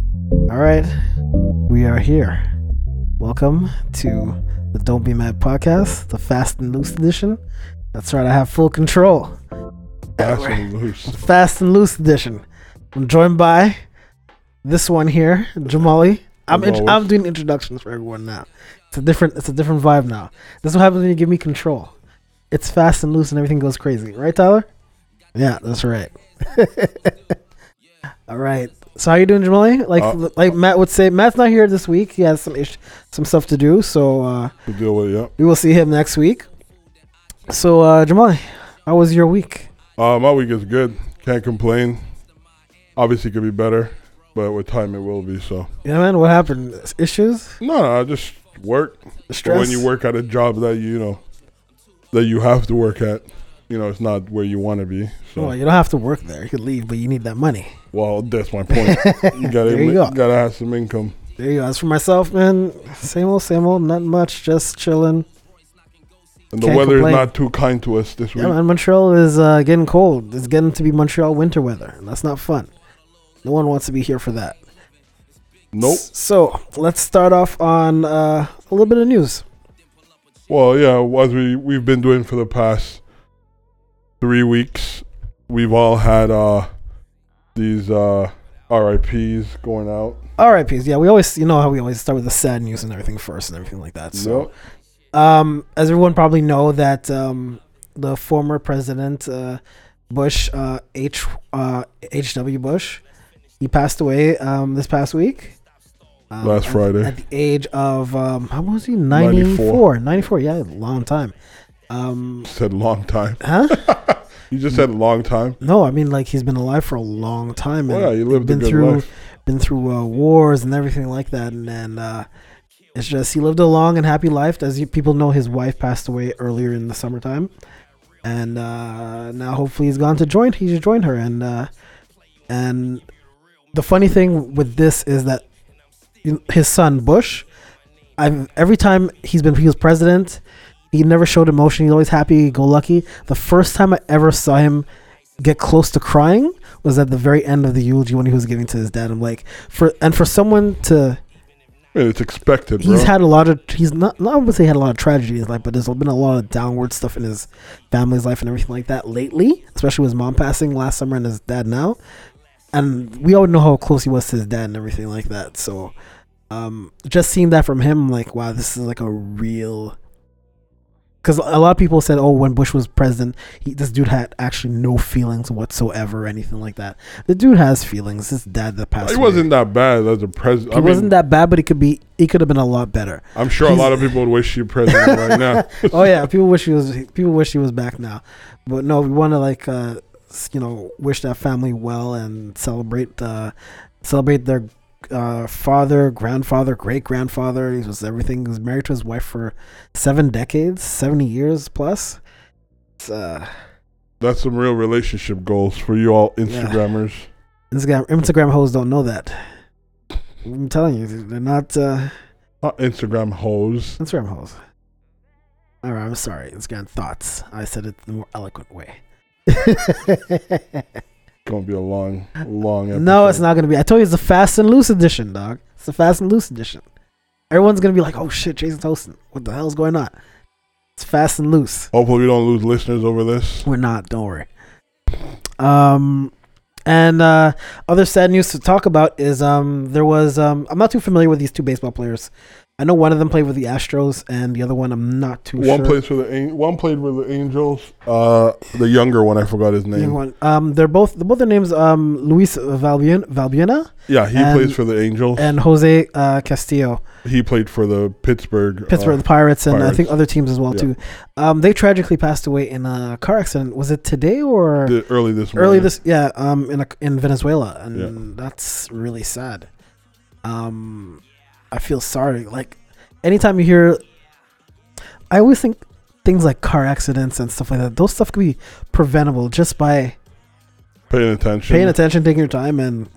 All right, we are here. Welcome to the Don't Be Mad podcast, the Fast and Loose edition. That's right, I have full control. Fast and loose. Fast and Loose edition. I'm joined by this one here, Jamali. I'm int- I'm doing introductions for everyone now. It's a different it's a different vibe now. This is what happens when you give me control. It's fast and loose and everything goes crazy, right, Tyler? Yeah, that's right. All right. So how you doing, Jamali? Like Uh, like Matt would say, Matt's not here this week. He has some ish- some stuff to do, so uh, To deal with, yeah. we will see him next week. So uh, Jamali, how was your week? Uh, my week is good. Can't complain. Obviously, could be better, but with time, it will be. So, Yeah, man. What happened? Issues? no, no, I just work. But Stress? when you work at a job that you, you know that you have to work at, you know, it's not where you want to be. So, Well, you don't have to work there. You could leave, but you need that money. well, that's my point. you gotta, you go. gotta have some income. There you go. As for myself, man, same old, same old. Not much. Just chilling. And the Can't weather complain. is not too kind to us this week. Yeah, man. Montreal is uh, getting cold. It's getting to be Montreal winter weather, and that's not fun. No one wants to be here for that. Nope. S- So let's start off on uh, a little bit of news. Well, yeah, as we we've been doing for the past three weeks, we've all had uh these uh RIPS going out. RIPS. Yeah, we always, you know how we always start with the sad news and everything first and everything like that. So. Yep. Um, as everyone probably know that um, the former president uh, Bush, uh, H uh, H.W. Bush, he passed away um, this past week. Um, Last Friday. At the age of, um, how was he? 94. 94. 94, yeah, a long time. Um, Said long time. huh? You just said a long time. No, I mean, like, he's been alive for a long time. Well, and yeah, you lived been a good through, life. been through uh, wars and everything like that. And, and uh, it's just, he lived a long and happy life. As you, people know, his wife passed away earlier in the summertime. And uh, now hopefully he's gone to join, he's joined her. And, uh, and the funny thing with this is that his son, Bush, I've, every time he's been, he was president, he never showed emotion. He's always happy, go lucky. The first time I ever saw him get close to crying was at the very end of the eulogy when he was giving to his dad. I'm like, for and for someone to, it's expected, bro. he's had a lot of, he's not, not I would say he had a lot of tragedy in his life, but there's been a lot of downward stuff in his family's life and everything like that lately, especially with his mom passing last summer and his dad now. And we all know how close he was to his dad and everything like that. So, um, just seeing that from him, I'm like, wow, this is like a real. Because a lot of people said, oh, when Bush was president, he, this dude had actually no feelings whatsoever or anything like that. The dude has feelings. His dad that passed he away. wasn't that bad as a president. He I mean, wasn't that bad, but he could be. He could have been a lot better. I'm sure a lot of people would wish you president right now. oh yeah, people wish he was. People wish he was back now, but no, we want to like, uh, you know, wish that family well and celebrate, uh, celebrate their uh, father, grandfather, great grandfather. He was everything. He was married to his wife for seven decades, seventy years plus. Uh, That's some real relationship goals for you all Yeah. Instagrammers. Instagram Instagram hoes don't know that. I'm telling you, they're not uh, Not Instagram hoes. Instagram hoes. All right, I'm sorry. Instagram thoughts. I said it the more eloquent way. Gonna be a long, long episode. No, it's not gonna be. I told you it's a fast and loose edition, dog. It's a fast and loose edition. Everyone's gonna be like, "Oh shit, Jason's hosting. What the hell's going on?" It's fast and loose. Hopefully, we don't lose listeners over this. We're not. Don't worry. Um, and uh, other sad news to talk about is um, there was um, I'm not too familiar with these two baseball players. I know one of them played with the Astros, and the other one I'm not too One sure. plays for the one played with the Angels. Uh, the younger one, I forgot his name. one. Um, they're both both their names um Luis Valbuena, Valbuena Yeah, he And- plays for the Angels. and Jose uh, Castillo. he played for the Pittsburgh. Pittsburgh, uh, the Pirates, and I think other teams as well Yeah. too. Um, they tragically passed away in a car accident. Was it today or the- early this morning. early this? Yeah, um, in a, in Venezuela, and Yeah. that's really sad. Um, I feel sorry. Like anytime you hear, I always think things like car accidents and stuff like that. Those stuff could be preventable just by paying attention. paying attention, taking your time, and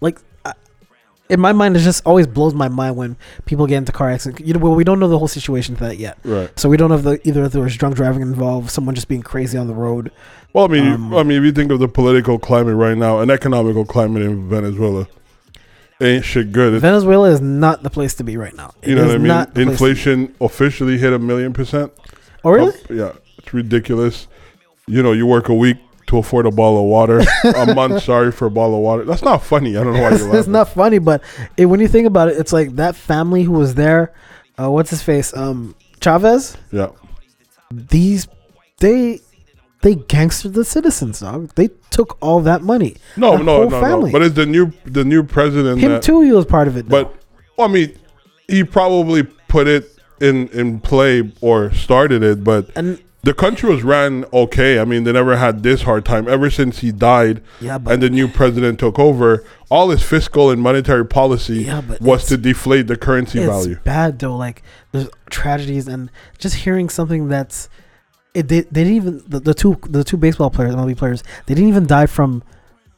like I- in my mind, it just always blows my mind when people get into car accidents. You know, well, we don't know the whole situation to that yet, Right. so we don't know if the, either if there was drunk driving involved, someone just being crazy on the road. Well, I mean, Um, I mean, if you think of the political climate right now and economical climate in Venezuela, ain't shit good. It's, Venezuela is not the place to be right now. It you know is what I mean? not the place to be. Inflation officially hit a million percent. Oh, really? Oh, yeah, it's ridiculous. You know, you work a week to afford a bottle of water, a month, sorry, for a bottle of water. That's not funny. I don't know why you're it's laughing. not funny, but it, when you think about it, it's like that family who was there. Uh, what's his face? Um, Chavez. yeah. These they they gangstered the citizens, dog. They took all that money. No, The no, no, family. no. But it's the new the new president Him that too. He was part of it. though. But well, I mean, he probably put it in in play or started it, but and the country was ran okay. I mean, they never had this hard time ever since he died yeah, but and the new president took over. All his fiscal and monetary policy Yeah, was to deflate the currency it's value. bad though. Like there's tragedies and just hearing something that's it. They, they didn't even the, the two the two baseball players, MLB players. They didn't even die from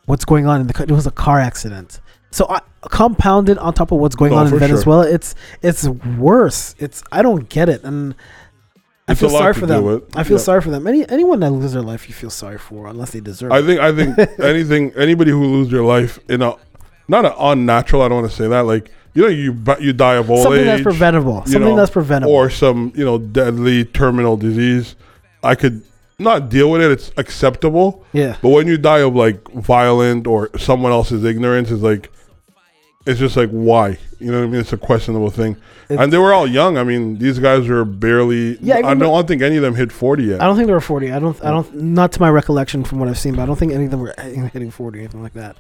what's going on in the. It was a car accident. So I, compounded on top of what's going No, on in for sure. Venezuela, it's it's worse. It's I don't get it, and I It's feel sorry for them. I feel Yeah. sorry for them. Any anyone that loses their life, you feel sorry for, unless they deserve I it. think I think anything anybody who loses their life in a not an unnatural. I don't want to say that. Like you know, you you die of old Something age. that's preventable. Something know, that's preventable. or some you know deadly terminal disease, I could not deal with it. It's acceptable. yeah. But when you die of like violent or someone else's ignorance, is like it's just like why? You know what I mean? It's a questionable thing. It's- and they were all young. I mean, these guys were barely. Yeah, I even don't, I don't think any of them hit forty yet. I don't think they were forty. I don't. I don't. Not to my recollection from what I've seen, but I don't think any of them were hitting forty or anything like that.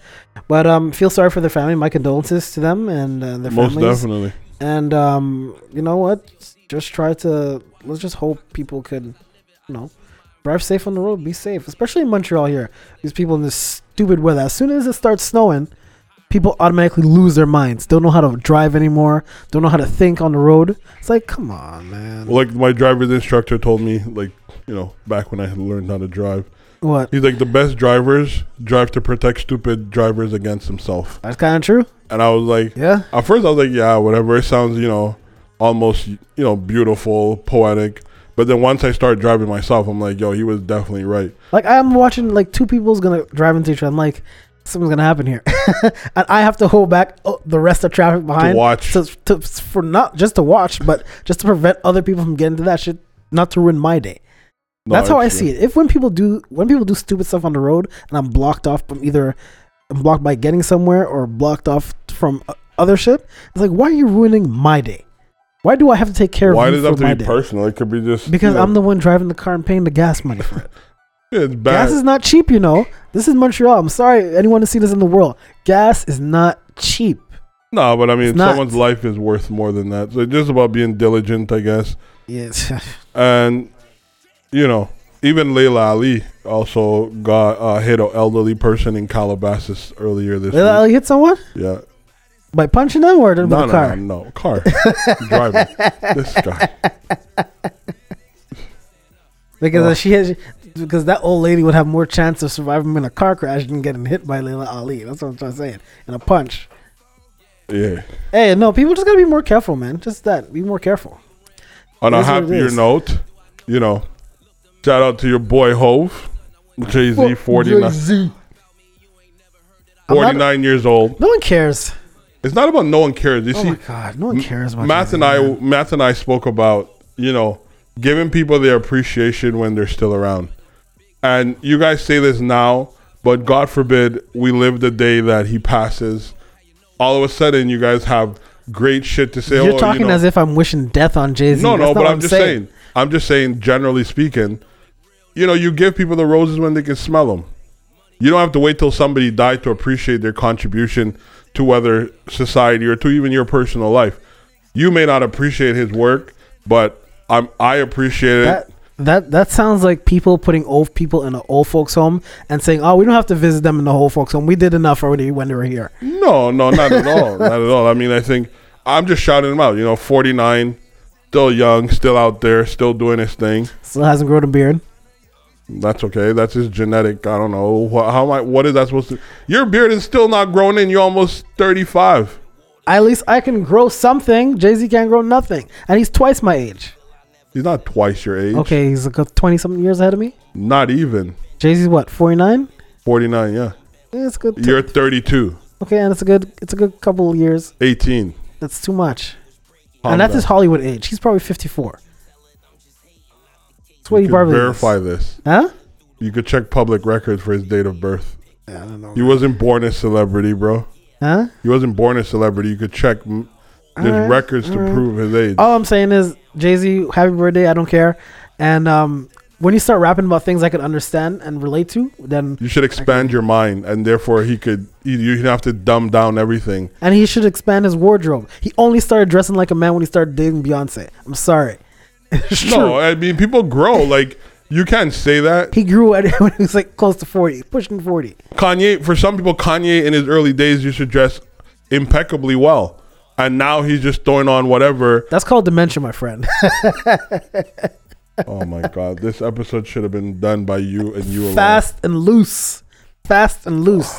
But um, feel sorry for their family. My condolences to them and uh, their Most definitely. And um, you know what? Just try to. Let's just hope people could, you know, drive safe on the road. Be safe, especially in Montreal here. These people in this stupid weather. As soon as it starts snowing, people automatically lose their minds. Don't know how to drive anymore. Don't know how to think on the road. It's like, come on, man. Well, like my driver's instructor told me, like you know, back when I had learned how to drive, what? he's like the best drivers drive to protect stupid drivers against himself. That's kind of true. And I was like, Yeah. At first, I was like, yeah, whatever. It sounds, you know, almost, you know, beautiful, poetic. But then once I started driving myself, I'm like, yo, he was definitely right. Like I'm watching like two people's gonna drive into each other. I'm like, something's gonna happen here, and I have to hold back oh, the rest of traffic behind to watch. to, to for not just to watch, but just to prevent other people from getting to that shit, not to ruin my day. No, That's how I it's see it. If when people do when people do stupid stuff on the road, and I'm blocked off from either I'm blocked by getting somewhere or blocked off from other shit, it's like why are you ruining my day? Why do I have to take care Why of you? Why does it have to be day? personal? It could be just Because you know, I'm the one driving the car and paying the gas money for it. yeah, it's bad. Gas is not cheap, you know. This is Montreal. I'm sorry, anyone to see this in the world. Gas is not cheap. no, but I mean, someone's life is worth more than that. So it's just about being diligent, I guess. Yes. And you know, even Laila Ali also got uh, hit an elderly person in Calabasas earlier this I week. hit someone Yeah, by punching them or with no, a no, car? no, no, car, driver. This guy. Because she has, because that old lady would have more chance of surviving in a car crash than getting hit by Laila Ali. That's what I'm trying to say. In a punch. Yeah. Hey, no, people just gotta be more careful, man. Just that. Be more careful. On a is what it happier note, you know, shout out to your boy Hove, Jay Z, 49, Jay-Z. I'm not- 49 years old. No one cares. It's not about no one cares. You Oh see, my god, no one cares about Matt and I, man. Matt and I spoke about, you know, giving people their appreciation when they're still around. And you guys say this now, but God forbid we live the day that he passes. All of a sudden, you guys have great shit to say. You're oh, talking you know, as if I'm wishing death on Jay Z. No, no, but I'm just saying. I'm just saying, generally speaking, you know, you give people the roses when they can smell them. You don't have to wait till somebody died to appreciate their contribution to whether society or to even your personal life. You may not appreciate his work, but I'm I appreciate it. That that that sounds like people putting old people in an old folks home and saying, "Oh, we don't have to visit them in the old folks home. We did enough already when they were here." No, no, not at all. not at all. I mean, I think I'm just shouting him out. You know, 49, still young, still out there, still doing his thing. Still hasn't grown a beard. That's okay. That's his genetic. I don't know. What, how am I? What is that supposed to? Your beard is still not grown in. You're almost 35. At least I can grow something. Jay Z can't grow nothing, and he's twice my age. He's not twice your age. Okay, he's like twenty something years ahead of me. Not even Jay Z's what, forty nine? 49. Yeah. Yeah, it's good. You're 32. Okay, and it's a good it's a good couple of years. 18. That's too much. Calm and that's down. his Hollywood age. He's probably 54. That's what You he could probably verify this. Huh? You could check public records for his date of birth. Yeah, I don't know. He wasn't born a celebrity, bro. Huh? He wasn't born a celebrity. You could check. m- There's Alright, records to alright. prove his age. All I'm saying is, Jay Z, happy birthday. I don't care. And um, when you start rapping about things I can understand and relate to, then You should expand your mind, and therefore he could. You you have to dumb down everything. and he should expand his wardrobe. He only started dressing like a man when he started dating Beyonce. I'm sorry. It's No, true. I mean people grow. Like you can't say that. He grew at when he was like close to 40, pushing 40. Kanye, for some people, Kanye in his early days used to dress impeccably well, and now he's just throwing on whatever. That's called dementia, my friend. Oh my god, this episode should have been done by you and you alone. Fast and loose. Fast and loose.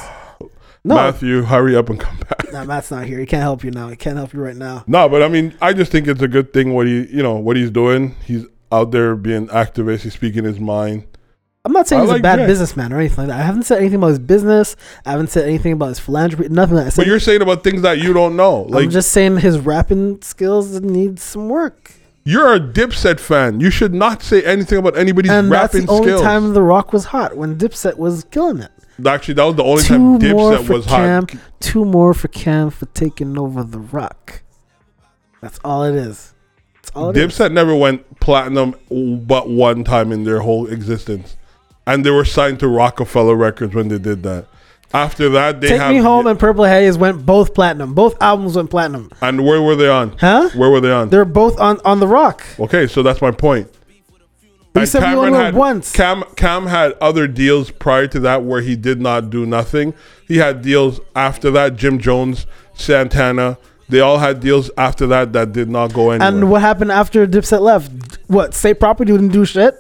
No, Matthew, hurry up and come back. nah, Matt's not here. He can't help you now. He can't help you right now. No, but I mean, I just think it's a good thing what he, you know, what he's doing. He's out there being activist. He's speaking his mind. I'm not saying I he's a bad Jay. businessman or anything like that. I haven't said anything about his business. I haven't said anything about his philanthropy. Nothing like that. But you're saying about things that you don't know. Like I'm just saying his rapping skills need some work. you're a Dipset fan. You should not say anything about anybody's And that's rapping the only skills. time The Rock was hot when Dipset was killing it. Actually, that was the only Two time Dipset was Cam. hot. Two more for Cam for taking over The Rock. That's all it is. That's all it is. Dipset never went platinum but one time in their whole existence. And they were signed to Roc-A-Fella Records when they did that. After that, they Take have Me Home and Purple Haze went both platinum. Both albums went platinum. and where were they on? Huh? Where were they on? They're both on, on The Rock. Okay, so that's my point. And said we only went had, once. Cam Cam had other deals prior to that where he did not do nothing. He had deals after that. Jim Jones, Santana, they all had deals after that that did not go anywhere. And what happened after Dipset left? What? State Property didn't do shit?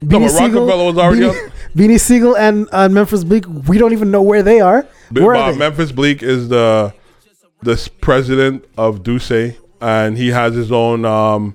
No, but Roc-A-Fella was already Beanie, Beanie Sigel and uh, Memphis Bleek, we don't even know where they are. Where uh, are they? Memphis Bleek is the the president of D'USSÉ, and he has his own um,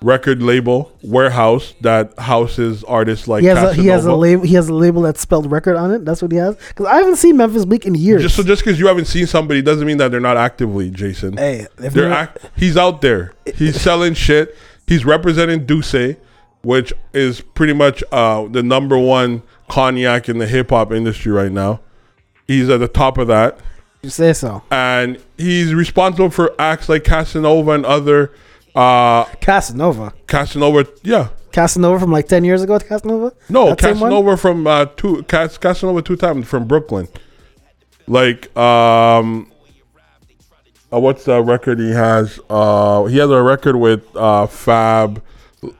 record label warehouse that houses artists like he has a, he has a label. He has a label that's spelled record on it. That's what he has. Because I haven't seen Memphis Bleek in years. Just so just because you haven't seen somebody doesn't mean that they're not actively, Jason. hey, if They're you're- act- he's out there. He's selling shit. He's representing D'USSÉ, which is pretty much uh, the number one cognac in the hip hop industry right now. He's at the top of that, you say so. and he's responsible for acts like Casanova and other uh, Casanova, Casanova. Yeah, Casanova from like ten years ago. Casanova. no, That? Casanova from uh, two Cas- Casanova two times from Brooklyn. Like um, uh, what's the record he has? Uh, he has a record with uh, Fab,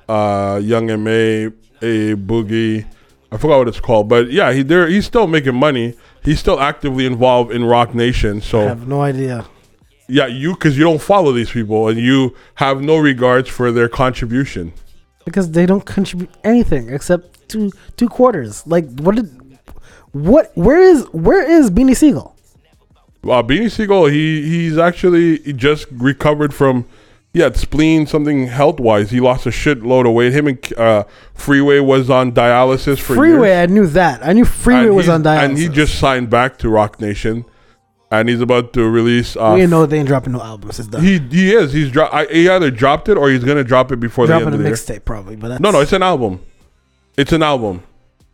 uh, Young M A, a Boogie. I forgot what it's called, but yeah, he there. He's still making money. He's still actively involved in Roc Nation. So I have no idea. Yeah, you because you don't follow these people and you have no regards for their contribution. because they don't contribute anything except two two quarters. Like what did what? Where is where is Beanie Sigel? Uh, Beanie Sigel, he he's actually just recovered from he had spleen something health wise. He lost a shitload of weight. Him and uh, Freeway was on dialysis for Freeway, years. I knew that. I knew Freeway And was on dialysis. and he just signed back to Roc Nation, and he's about to release. Uh, we know they ain't dropping no albums. It's done. he he is he's dro- I, he either dropped it or he's gonna drop it before dropping the end of the year. mixtape probably, but that's, No, no, it's an album. It's an album,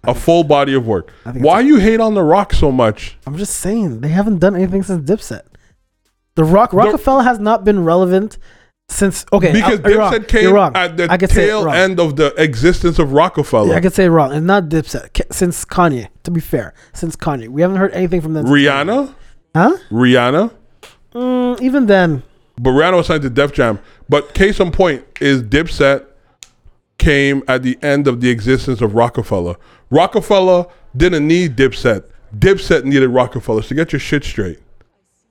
a full body of work. Why you hate on the Rock so much? I'm just saying they haven't done anything since Dipset. The Rock Roc-A-Fella has not been relevant since. Okay, Because I, you're wrong. Dipset came wrong. at the I could say tail wrong. end of the existence of Roc-A-Fella. Yeah, I could say it wrong. It's not Dipset since Kanye. To be fair, since Kanye, we haven't heard anything from them. Rihanna. Huh? Rihanna, Mm, even then, but Rihanna was signed to Def Jam. But case in point is Dipset came at the end of the existence of Roc-A-Fella. Roc-A-Fella didn't need Dipset. Dipset needed Roc-A-Fella. So get your shit straight.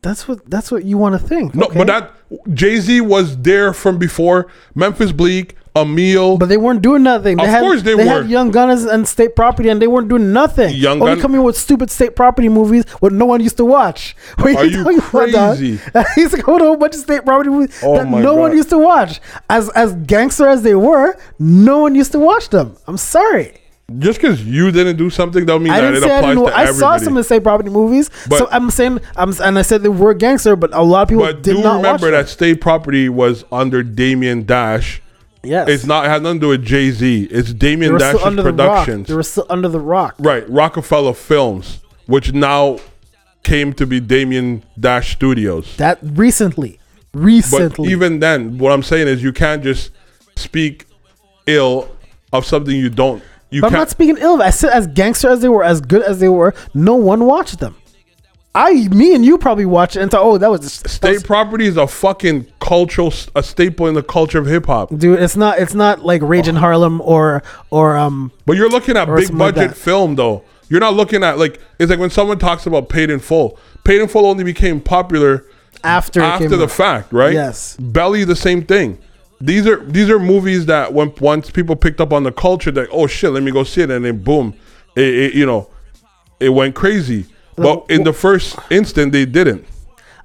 that's what that's what you want to think. No, okay? but that Jay Z was there from before. Memphis Bleek, Emil. But they weren't doing nothing. They Of had, course they they were. had Young Gunners and State Property, and they weren't doing nothing. Young Only Gun- coming with stupid State Property movies what no one used to watch. What Are you dog? crazy? He's like, hold on, a bunch of State Property movies Oh that no one used to watch. As as gangster as they were, no one used to watch them. I'm sorry. just because you didn't do something don't mean I that didn't it say I applies didn't. to I everybody. saw some estate property movies, But- so I'm saying I'm and I said the word gangster, but a lot of people but did do not remember that state property was under Damien Dash. Yes, It's not it had nothing to do with Jay Z. It's Damien Dash's under the productions. They were still under the rock. Right, Roc-A-Fella Films, which now came to be Damien Dash Studios. That recently, recently. But even then, what I'm saying is you can't just speak ill of something you don't. You But I'm not speaking ill of it. I said as gangster as they were, as good as they were, no one watched them. I, me, and you probably watched it and thought, "Oh, that was that State was- property is a fucking cultural, a staple in the culture of hip hop. dude." It's not. It's not like Rage in Harlem or or um. But you're looking at big something like budget film though. You're not looking at like it's like when someone talks about Paid in Full. Paid in Full only became popular After after the out. fact, right? Yes. Belly, the same thing. These are these are movies that when once people picked up on the culture, that oh shit, let me go see it, and then boom, it, it you know, it went crazy. But in the first instant, they didn't.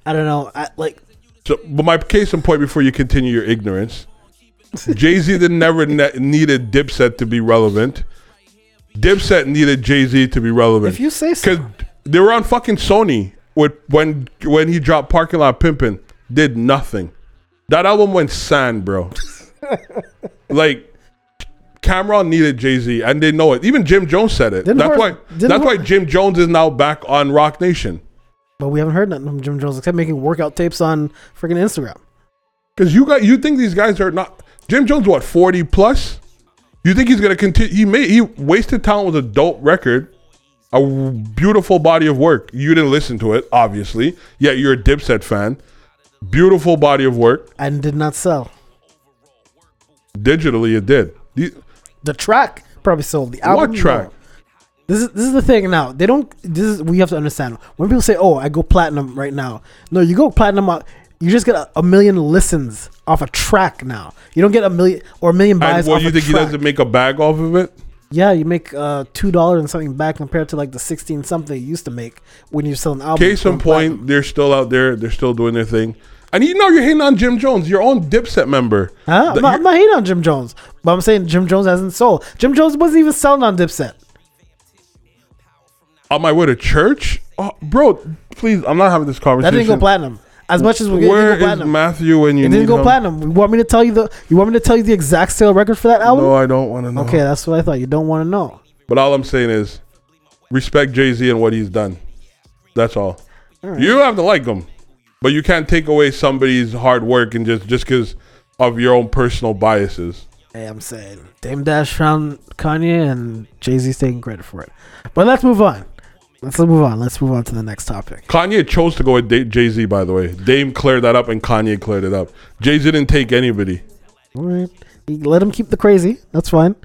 I don't know. I, like So, but my case in point before you continue your ignorance, Jay Z never ne- needed Dipset to be relevant. Dipset needed Jay Z to be relevant. if you say so. because they were on fucking Sony with when when he dropped Parking Lot Pimpin', did nothing. That album went sand, bro. like Cam'ron needed Jay Z, and they know it. Even Jim Jones said it. Didn't that's Hor- why. That's Hor- why Jim Jones is now back on Roc Nation. But we haven't heard nothing from Jim Jones except making workout tapes on freaking Instagram. Because you got you think these guys are not Jim Jones what forty plus? You think he's gonna continue? He made he wasted talent was a dope record, a beautiful body of work. You didn't listen to it, obviously. Yet you're a Dipset fan. Beautiful body of work. And did not sell. Digitally, it did. The- track probably sold. The album. what track? no. This is this is the thing now. They don't. This is we have to understand. When people say, "Oh, I go platinum right now," no, you go platinum. out- You just get a, a million listens off a track now. You don't get a million or a million buys And what off you think he track. doesn't make a bag off of it? Yeah, you make uh, two dollars and something back compared to like the sixteen something you used to make when you're selling albums. Case in point, platinum. they're still out there. They're still doing their thing. And you know you're hating on Jim Jones, your own Dipset member. Huh? I'm, not, I'm not hating on Jim Jones, but I'm saying Jim Jones hasn't sold. Jim Jones wasn't even selling on Dipset. on my way to church, oh, bro. Please, I'm not having this That conversation. didn't go platinum. As much as we Where didn't is platinum. Matthew when you It need didn't go him? platinum. You want me to tell you the? You want me to tell you the exact sale record for that album? No, I don't want to know. okay, that's what I thought. You don't want to know. But all I'm saying is, respect Jay Z and what he's done. That's all. You have to like him, but you can't take away somebody's hard work and just just because of your own personal biases. Hey, I'm saying Dame Dash found Kanye and Jay Z's taking credit for it. But let's move on. Let's move on. Let's move on to the next topic. Kanye chose to go with Jay Z, by the way. Dame cleared that up and Kanye cleared it up. Jay Z didn't take anybody. All right, let him keep the crazy. That's fine.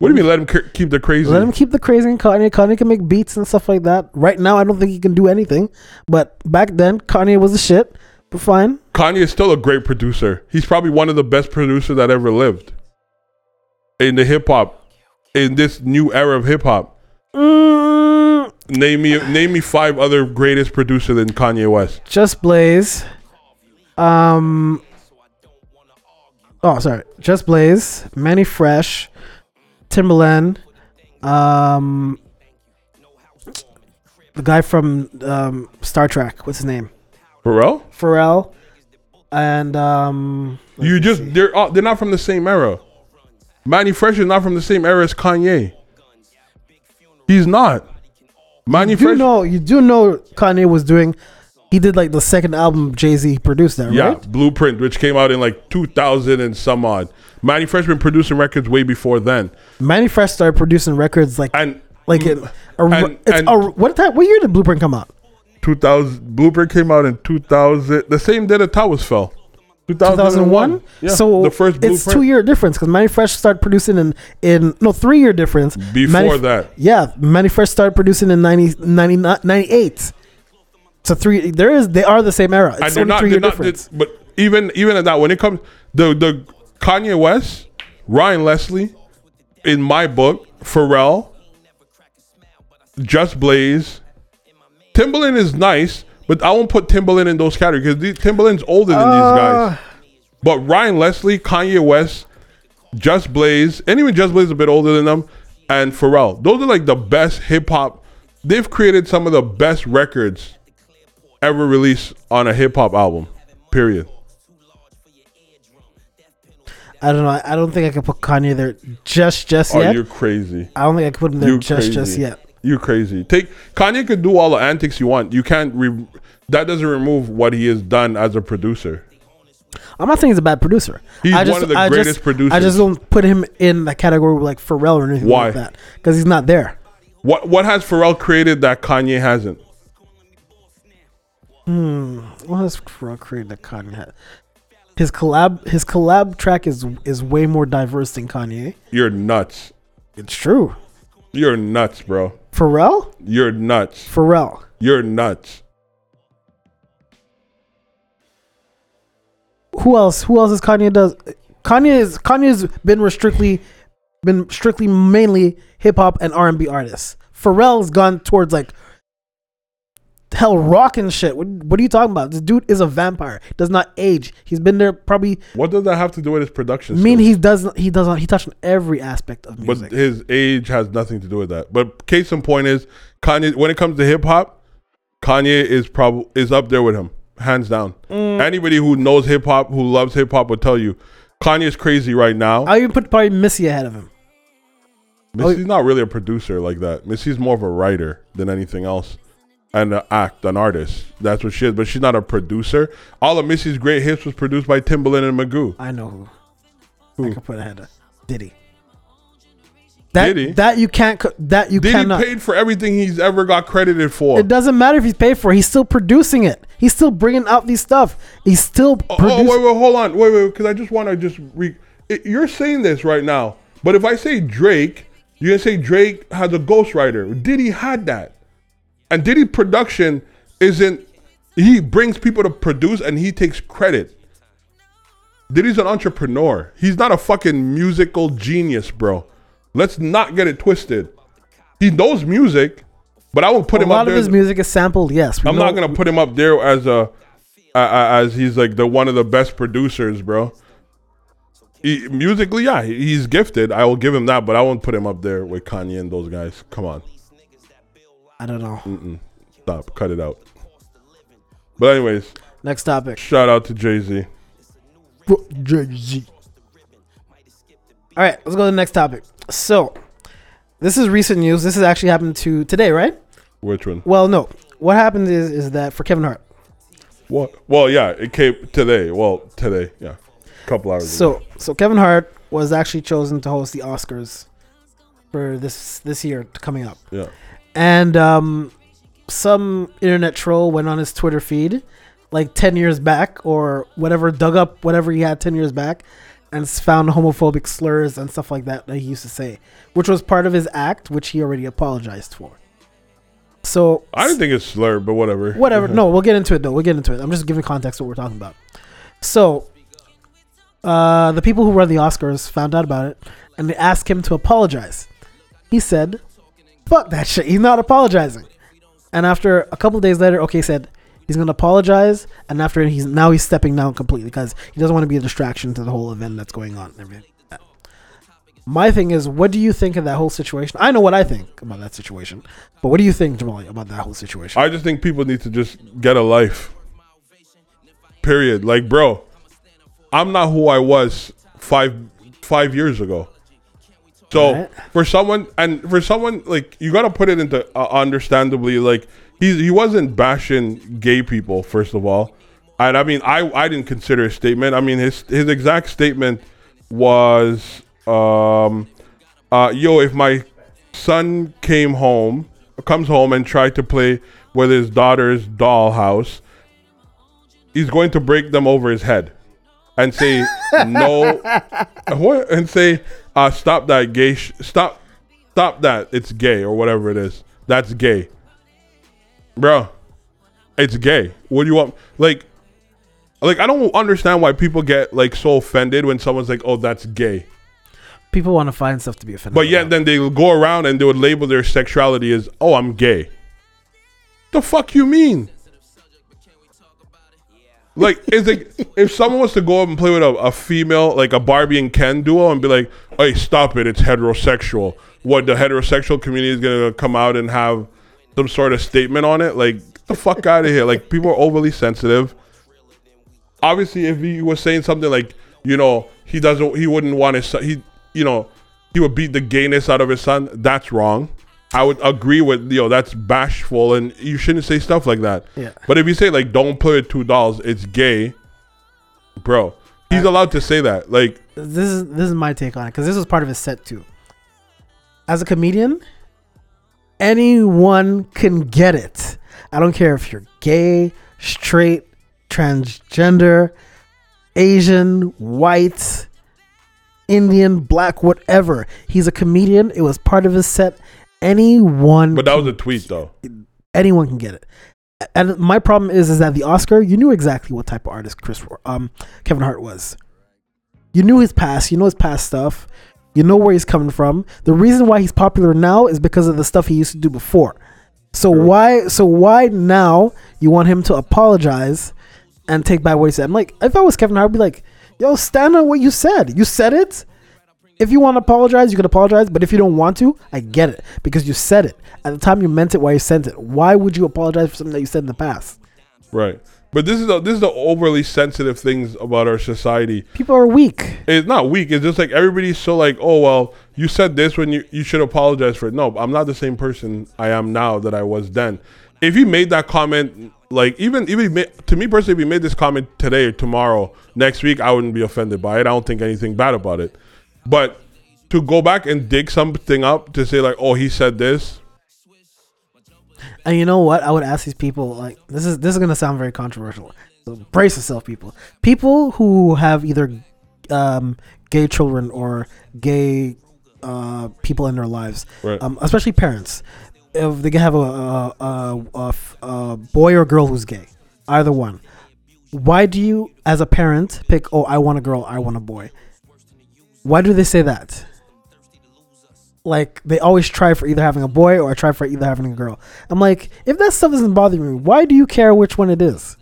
What do you mean? Let him ke- keep the crazy? Let him keep the crazy and Kanye. Kanye can make beats and stuff like that. Right now, I don't think he can do anything. But back then, Kanye was the shit. But fine. Kanye is still a great producer. He's probably one of the best producers that ever lived in the hip hop, in this new era of hip hop. Mm, Name me, name me five other greatest producer than Kanye West. Just Blaze. Um. Oh, sorry. Just Blaze. Mannie Fresh. Timbaland. Um. The guy from um, Star Trak. What's his name? Pharrell? Pharrell. And um. You just see. they're all, they're not from the same era. Mannie Fresh is not from the same era as Kanye. He's not. Manny You Fresh. know. You do know Kanye was doing. He did like the second album Jay Z produced that, yeah, right? Blueprint, which came out in like 2000 and some odd. Mannie Fresh been producing records way before then, Mannie Fresh started producing records like and like it. A, And- it's and- a, what time? What year did Blueprint come out? 2000 Blueprint came out in 2000, the same day the towers fell. 2001. Yeah, so the first it's two year difference because Mannie Fresh started producing in in no three year difference before Manny, that. Yeah, Mannie Fresh started producing in 90, 90 98. So three. There is. They are the same era. It's and they're only not, three they're year not, difference. but even even at that, when it comes the the Kanye West, Ryan Leslie, in my book, Pharrell, Just Blaze, Timbaland is nice, but I won't put Timbaland in those categories because Timbaland's older than these guys. Uh, But Ryan Leslie, Kanye West, Just Blaze, and even Just Blaze is a bit older than them. and Pharrell. Those are like the best hip hop. They've created some of the best records ever released on a hip hop album. Period. I don't know. I, I don't think I could put Kanye there just just Oh, yet. you're crazy. I don't think I could put him there You just just crazy. yet. You crazy. Take Kanye could do all the antics you want. You can't. Re- that doesn't remove what he has done as a producer. I'm not saying he's a bad producer. He's I just, one of the I greatest just, producers. I just don't put him in the category with like Pharrell or anything Why? like that because he's not there. What What has Pharrell created that Kanye hasn't? Hmm, what has Pharrell created that Kanye had? His collab, his collab track is is way more diverse than Kanye. You're nuts. It's true. You're nuts, bro. Pharrell, You're nuts. Pharrell. You're nuts. Who else? Who else is Kanye does? Kanye is Kanye's been strictly been strictly mainly hip hop and R and B artists. Pharrell's gone towards like hell rock and shit. What, what are you talking about? This dude is a vampire. Does not age. He's been there probably. What does that have to do with his production? I mean, skills? he does. He doesn't. He touched on every aspect of music. But his age has nothing to do with that. But case in point is Kanye. When it comes to hip hop, Kanye is probably is up there with him, hands down. Mm. Anybody who knows hip hop, who loves hip hop, will tell you Kanye's crazy right now. I even put probably Missy ahead of him. Missy's not really a producer like that. Missy's more of a writer than anything else, an uh, act, an artist. That's what she is. But she's not a producer. All of Missy's great hits was produced by Timbaland and Magoo. I know who. Who? I could put ahead of Diddy. That, Diddy? That you can't. That you Diddy cannot. paid for everything he's ever got credited for. It doesn't matter if he's paid for. it. He's still producing it. He's still bringing out these stuff. He's still Oh, oh, wait, wait, hold on, wait, wait, because I just want to just re. It, you're saying this right now, but if I say Drake, you're gonna say Drake has a ghostwriter. Diddy had that, and Diddy production isn't. He brings people to produce, and he takes credit. Diddy's an entrepreneur. He's not a fucking musical genius, bro. Let's not get it twisted. He knows music, but I won't put a him up A lot there. of his as- music is sampled. Yes, I'm know- not gonna put him up there as a as he's like the one of the best producers, bro. He, musically, yeah, he's gifted. I will give him that, but I won't put him up there with Kanye and those guys. Come on, I don't know. Mm. stop, cut it out. But anyways, Next topic. shout out to Jay Z. Jay-Z. All right, let's go to the next topic. So, this is recent news. This has actually happened to today, right? Which one? Well, no. What happened is is that for Kevin Hart. What? Well, yeah, it came today. Well, today, yeah, a couple hours. ago. So, so Kevin Hart was actually chosen to host the Oscars for this this year coming up. yeah, and um, some internet troll went on his Twitter feed like 10 years back or whatever, dug up whatever he had 10 years back and found homophobic slurs and stuff like that that he used to say, which was part of his act, which he already apologized for. So, I didn't think it's slur, but whatever. whatever. No, we'll get into it though. We'll get into it. I'm just giving context what we're talking about. So, uh, the people who run the Oscars found out about it and they asked him to apologize. He said, "Fuck that shit. He's not apologizing." And after a couple days later, okay, said he's gonna apologize. And after he's now he's stepping down completely because he doesn't want to be a distraction to the whole event that's going on and everything. My thing is, what do you think of that whole situation? I know what I think about that situation, but what do you think, Jamal, about that whole situation? I just think people need to just get a life. Period. Like, bro, I'm not who I was five five years ago. So Alright. for someone and for someone like you got to put it into uh, understandably like he he wasn't bashing gay people first of all. And I mean I I didn't consider his statement. I mean his his exact statement was um uh yo if my son came home comes home and tried to play with his daughter's dollhouse he's going to break them over his head and say no what and say uh stop that gay sh- stop stop that it's gay or whatever it is that's gay bro it's gay what do you want like like i don't understand why people get like so offended when someone's like oh that's gay People want to find stuff to be offended. but yet about. then they go around and they would label their sexuality as, oh, I'm gay. The fuck you mean? Like, if someone was to go up and play with a, a female, like a Barbie and Ken duo, and be like, "Hey, stop it! It's heterosexual." What the heterosexual community is gonna come out and have some sort of statement on it? Like, get the fuck out of here! Like, people are overly sensitive. Obviously, if he was saying something like, you know, he doesn't, he wouldn't want his son, he, you know, he would beat the gayness out of his son. That's wrong. I would agree with you know that's bashful and you shouldn't say stuff like that. Yeah. But if you say like don't play with two dolls, it's gay, bro. He's allowed to say that. Like this is this is my take on it because this was part of his set too. As a comedian, anyone can get it. I don't care if you're gay, straight, transgender, Asian, white, Indian, black, whatever. He's a comedian. It was part of his set. Anyone, but that was a tweet though. anyone can get it. And my problem is, is that the Oscar, you knew exactly what type of artist Chris, um, Kevin Hart was. You knew his past. You know his past stuff. You know where he's coming from. The reason why he's popular now is because of the stuff he used to do before. So Sure. why, so why now you want him to apologize and take back what he said? I'm like, if I was Kevin Hart, I'd be like, yo, stand on what you said. You said it. If you want to apologize, you can apologize. But if you don't want to, I get it because you said it at the time. You meant it while you sent it. Why would you apologize for something that you said in the past? Right. But this is the this is the overly sensitive things about our society. People are weak. It's not weak. It's just like everybody's so like, oh well, you said this when you you should apologize for it. No, I'm not the same person I am now that I was then. If you made that comment, like even even if you ma- to me personally, if you made this comment today or tomorrow, next week, I wouldn't be offended by it. I don't think anything bad about it. But to go back and dig something up to say like, oh, he said this. And you know what? I would ask these people like this is this is gonna sound very controversial. So brace yourself, people. People who have either um, gay children or gay uh, people in their lives, Right. um, especially parents, if they have a a a boy or girl who's gay, either one. Why do you, as a parent, pick? Oh, I want a girl. I want a boy. Why do they say that? like they always try for either having a boy or try for either having a girl. I'm like, if that stuff isn't bothering me, why do you care which one it is?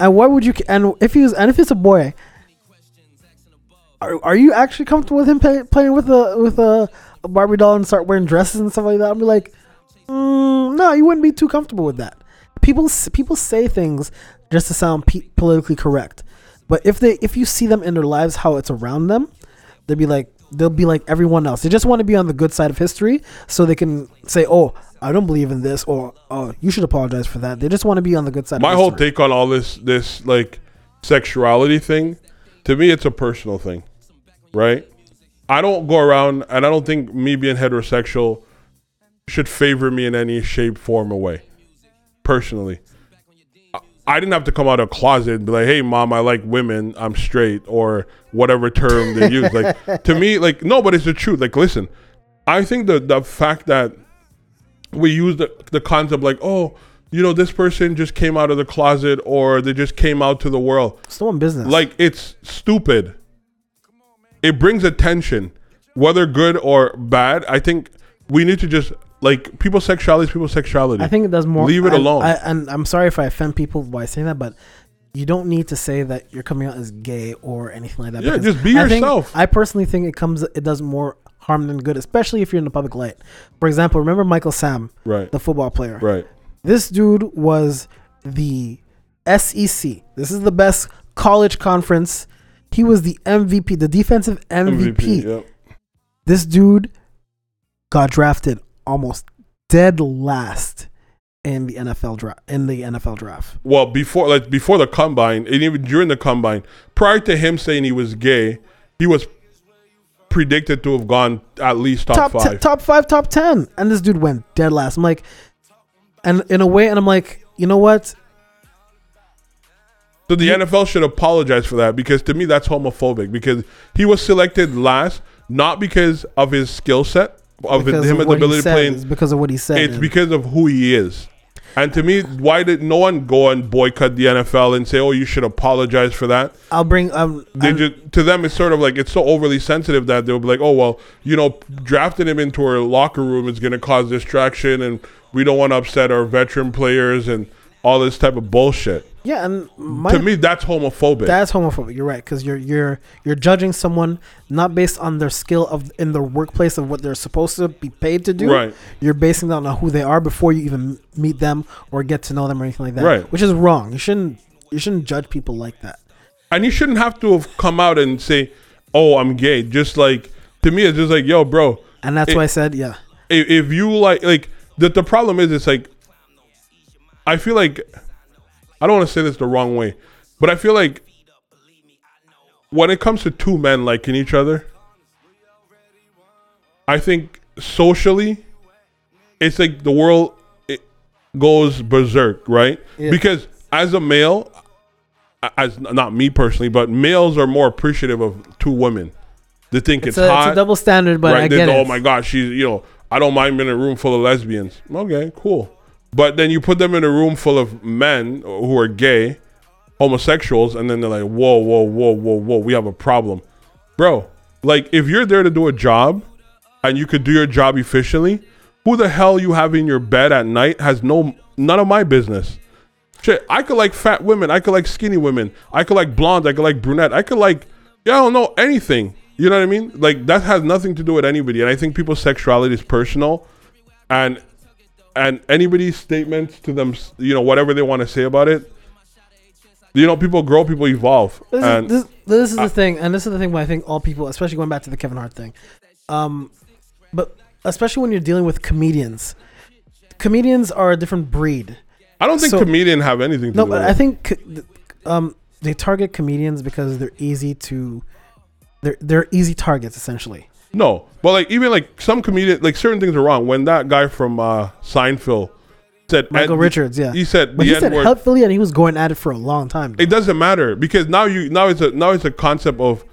And why would you? And if he's and if it's a boy, are, are you actually comfortable with him play, playing with a with a, Barbie doll and start wearing dresses and stuff like that? Be like, mm, no, you wouldn't be too comfortable with that. People people say things just to sound politically correct, but if they if you see them in their lives how it's around them, they'll be like they'll be like everyone else. They just want to be on the good side of history so they can say, "Oh, I don't believe in this," or "Oh, you should apologize for that." They just want to be on the good side. My whole take on all this this like sexuality thing, to me, it's a personal thing, right? I don't go around, and I don't think me being heterosexual should favor me in any shape, form, or way. Personally, I- didn't have to come out of a closet and be like, "Hey, mom, I like women. I'm straight," or whatever term they use. Like to me, like no, but it's the truth. Like, listen, I think the the fact that we use the, the concept like, oh, you know, this person just came out of the closet or they just came out to the world. Still one business. Like, it's stupid. It brings attention, whether good or bad. I think we need to just, like, people's sexuality is people's sexuality. I think it does more. Leave it I- alone. I, and I'm sorry if I offend people by saying that, but you don't need to say that you're coming out as gay or anything like that. Yeah, just be I think- yourself. I personally think it comes. It does more harm than good, especially if you're in the public light. For example, remember Michael Sam, right. the football player. Right. This dude was the SEC. This is the best college conference. He was the MVP, the defensive MVP. Yep. This dude got drafted almost dead last in the NFL draft. In the NFL draft, Well, before like before the combine, and even during the combine, prior to him saying he was gay, he was predicted to have gone at least top, top five. te- top five, top ten, and this dude went dead last. I'm like, and in a way, and I'm like, you know what? So the You- NFL should apologize for that because to me that's homophobic because he was selected last not because of his skill set of his, him of his what he ability to play. it's because of what he said. It's because of who he is. And to me, why did no one go and boycott the NFL and say, "Oh, you should apologize for that"? I'll bring um. They just, to them, it's sort of like it's so overly sensitive that they'll be like, "Oh, well, you know, drafting him into our locker room is going to cause distraction, and we don't want to upset our veteran players and all this type of bullshit." Yeah, and my, to me, that's homophobic. that's homophobic. You're right because you're you're you're judging someone not based on their skill of in the workplace of what they're supposed to be paid to do. right. You're basing that on who they are before you even meet them or get to know them or anything like that. Right. Which is wrong. You shouldn't you shouldn't judge people like that. And you shouldn't have to have come out and say, "Oh, I'm gay." Just like to me, it's just like, "Yo, bro, And that's It- why I said, yeah. if, if you like like the the problem is it's like I feel like I don't want to say this the wrong way, but I feel like when it comes to two men liking each other, I think socially it's like the world it goes berserk, right? Yeah. Because as a male, as not me personally, but males are more appreciative of two women. They think It's, it's, a, hot it's a double standard, but I get it. oh my God, she's you know, I don't mind being in a room full of lesbians. Okay, cool. But then you put them in a room full of men who are gay, homosexuals, and then they're like, whoa, whoa, whoa, whoa, whoa, we have a problem, bro. Like if you're there to do a job, and you could do your job efficiently, who the hell you have in your bed at night has no none of my business. Shit, I could like fat women. I could like skinny women. I could like blonde. I could like brunette. I could like, yeah, I don't know anything. You know what I mean? Like that has nothing to do with anybody. And I think people's sexuality is personal, and and anybody's statements to them, you know, whatever they want to say about it. You know, people grow, people evolve, This, and is, this, this is the thing, and this is the thing where I think all people, especially going back to the Kevin Hart thing, um, but especially when you're dealing with comedians, comedians are a different breed. I don't think so- comedian have anything to No, do but with I think um, they target comedians because they're easy to, they're they're easy targets essentially. No, but like even like some comedian, like certain things are wrong. When that guy from uh, Seinfeld said Michael Ed- Richards, yeah, he said but the he N said word. helpfully, and he was going at it for a long time. It doesn't matter because now you now it's a now it's a concept of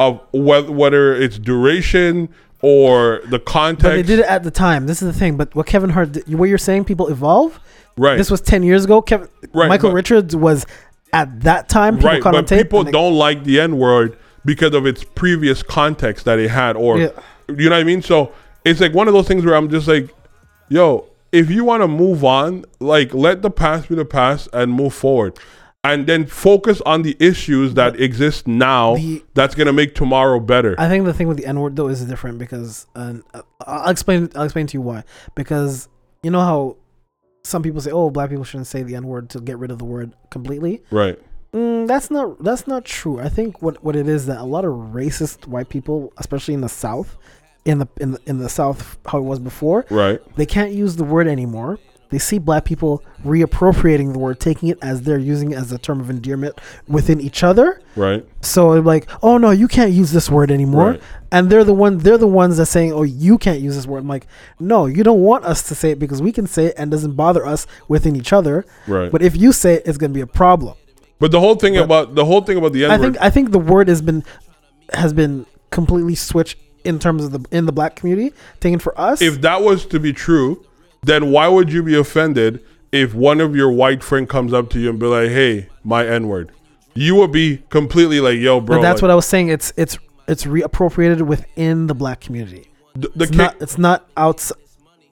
of whether whether it's duration or the context. but they did it at the time. This is the thing. But what Kevin Hart, did, what you're saying, people evolve. right, This was ten years ago. Kevin, Right, Michael but- Richards was at that time. People right, but people don't like the N word because of its previous context that it had, or Yeah. you know what I mean. So it's like one of those things where I'm just like, yo, if you want to move on, like let the past be the past and move forward. And then focus on the issues that exist now The- that's gonna make tomorrow better. I think the thing with the N word though is different because uh, I'll explain. I'll explain to you why. Because you know how some people say, "Oh, black people shouldn't say the N word to get rid of the word completely." right. Mm, that's not that's not true. I think what what it is that a lot of racist white people, especially in the South, in the in the in the South, how it was before, Right. they can't use the word anymore. They see black people reappropriating the word, taking it as they're using it as a term of endearment within each other. Right. So they're like, oh no, you can't use this word anymore. Right. And they're the one they're the ones that saying, Oh, you can't use this word. I'm like, no, you don't want us to say it because we can say it and it doesn't bother us within each other. Right. But if you say it, it's gonna be a problem. But the whole thing But- about the whole thing about the N word. I think I think the word has been has been completely switched in terms of the in the black community, taken for us. if that was to be true, then why would you be offended if one of your white friend comes up to you and be like, "Hey, my N word"? You would be completely like, "Yo, bro." but that's like, what I was saying. It's it's it's reappropriated within the black community. the, the It's ca- not it's not outside.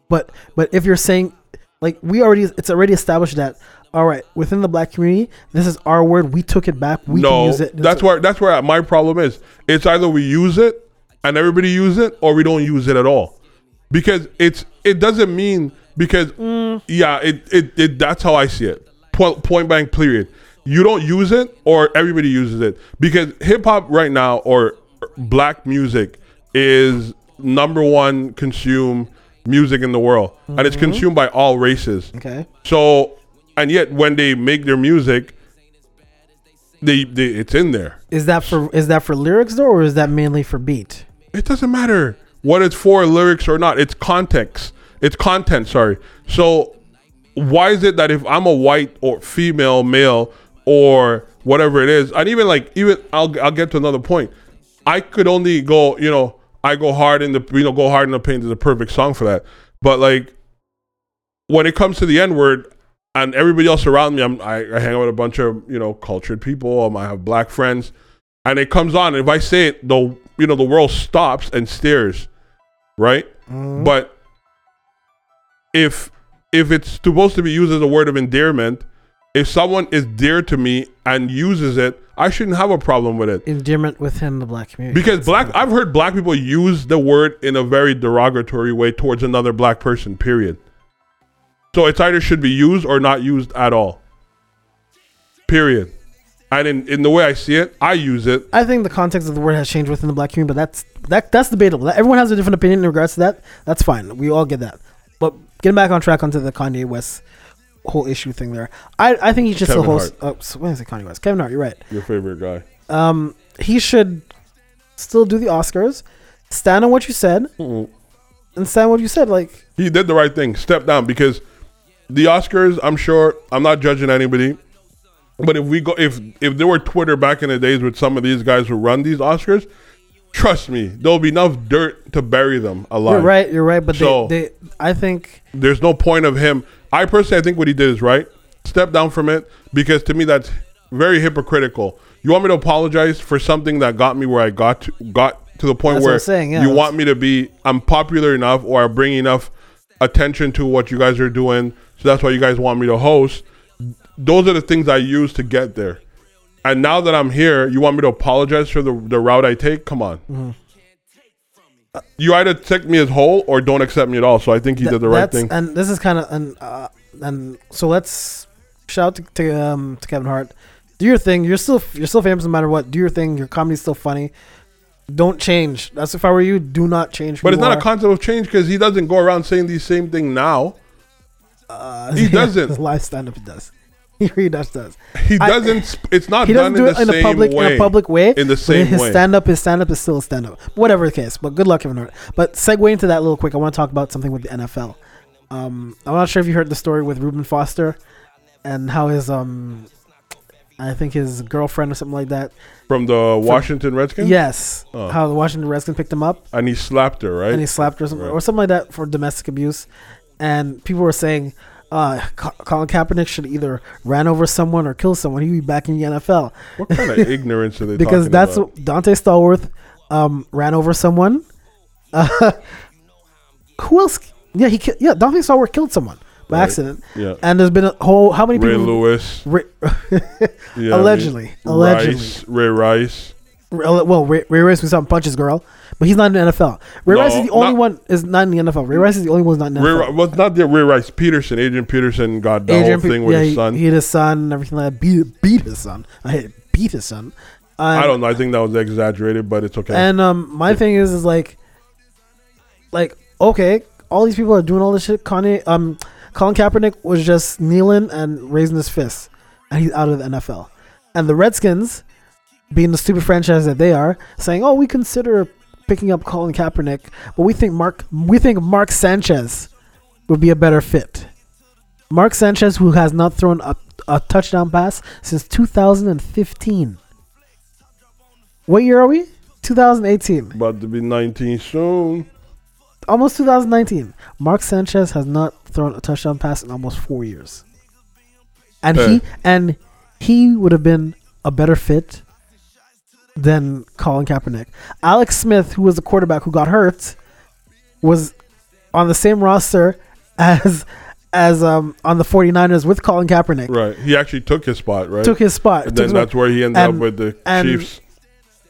But but if you're saying like we already it's already established that all right within the black community this is our word we took it back we no, can use it. that's where that's where my problem is. It's either we use it and everybody use it, or we don't use it at all. Because it's it doesn't mean because Mm. yeah, it, it it that's how I see it. Point point blank period. You don't use it, or everybody uses it because hip hop right now or black music is number one consumed music in the world, and Mm-hmm. it's consumed by all races. okay. So, and yet when they make their music, they, they it's in there. Is that for is that for lyrics though or is that mainly for beat? It doesn't matter what it's for, lyrics or not. It's context. It's content. Sorry. So, why is it that if I'm a white or female, male, or whatever it is, and even like even I'll I'll get to another point. I could only go, you know, I go hard in the you know go hard in the paint is a perfect song for that. But like when it comes to the N word and everybody else around me, I'm, I, I hang out with a bunch of you know cultured people. Um, I have black friends, and it comes on. If I say it, the you know the world stops and stares, right? Mhm. But if if it's supposed to be used as a word of endearment, if someone is dear to me and uses it, I shouldn't have a problem with it. Endearment within the black community. Because black, I've heard black people use the word in a very derogatory way towards another black person. Period. So it's either should be used or not used at all. Period. And in, in the way I see it, I use it. I think the context of the word has changed within the black community, but that's that that's debatable. Everyone has a different opinion in regards to that. That's fine. We all get that. But getting back on track onto the Kanye West whole issue thing there, I, I think he's just Kevin still host. Oh, so when is it Kanye West? Kevin Hart. You're right. Your favorite guy. Um, he should still do the Oscars. Stand on what you said Mm-mm. and stand on what you said. Like He did the right thing. Step down because the Oscars. I'm sure. I'm not judging anybody. But if we go, if if there were Twitter back in the days with some of these guys who run these Oscars, trust me, there'll be enough dirt to bury them alive. you're right. You're right. But So- they, they, I think There's no point of him. I personally, I think what he did is right. Step down from it because to me that's very hypocritical. You want me to apologize for something that got me where I got to, got to the point That's where saying, yeah, you want me to be I'm popular enough or I bring enough attention to what you guys are doing, so that's why you guys want me to host. Those are the things I use to get there. And now that I'm here, you want me to apologize for the, the route I take? Come on. Mm-hmm. You either take me as whole or don't accept me at all. So I think he Th- did the right thing. And this is kind of and uh, and so let's shout to, to um to Kevin Hart. Do your thing. You're still you're still famous no matter what. Do your thing. Your comedy's still funny. Don't change. That's if I were you. Do not change. But it's not a concept of change because he doesn't go around saying the same thing now. Uh, he doesn't. His live stand up. He does. He really does. Does. He doesn't. sp- it's not He doesn't do it in a public way. in a public way. In the same his way. stand up, his stand up is still a stand up. Whatever the case. But good luck, Kevin Hart. But segue into that real quick. I want to talk about something with the NFL. Um, I'm not sure if you heard the story with Reuben Foster and how his um, I think his girlfriend or something like that. From the Washington Redskins. Yes, Oh. how the Washington Redskins picked him up and he slapped her, right? and he slapped her or something, Right. or something like that for domestic abuse, and people were saying. Uh, Colin Kaepernick should either ran over someone or kill someone. He'd be back in the NFL. what kind of ignorance are they because that's about? what Donté Stallworth um, ran over someone. Uh, who else? Yeah, he ki- yeah Donté Stallworth killed someone by Right. accident, Yeah. and there's been a whole how many Ray people Lewis. Ray, Yeah, allegedly, Ray- allegedly. Rice, Ray Rice. well Ray, Ray Rice was and punches girl, but he's not in the NFL. Ray No, Rice is the only not- one is not in the NFL. Ray Rice is the only one who's not in the Ray, NFL. Well, not the Ray Rice. Peterson. Adrian Peterson got the Adrian whole thing Pe- with yeah, his son. He hit his son and everything like that. Beat, beat his son. I hate beat his son. Um, I don't know. I think that was exaggerated, but it's okay. And um, my thing is, is like, like okay, all these people are doing all this shit. Kanye, um, Colin Kaepernick was just kneeling and raising his fist, and he's out of the NFL. And the Redskins, being the stupid franchise that they are, saying, "Oh, we consider picking up Colin Kaepernick, but we think Mark, we think Mark Sanchez would be a better fit." Mark Sanchez, who has not thrown a, a touchdown pass since 2015. What year are we? 2018. About to be 19 soon. Almost 2019. Mark Sanchez has not thrown a touchdown pass in almost four years. And he and he would have been a better fit than Colin Kaepernick. Alex Smith, who was the quarterback who got hurt, was on the same roster as as um on the 49ers with Colin Kaepernick. Right. He actually took his spot, right? Took his spot. and then his- that's where he ended and- up with the Chiefs.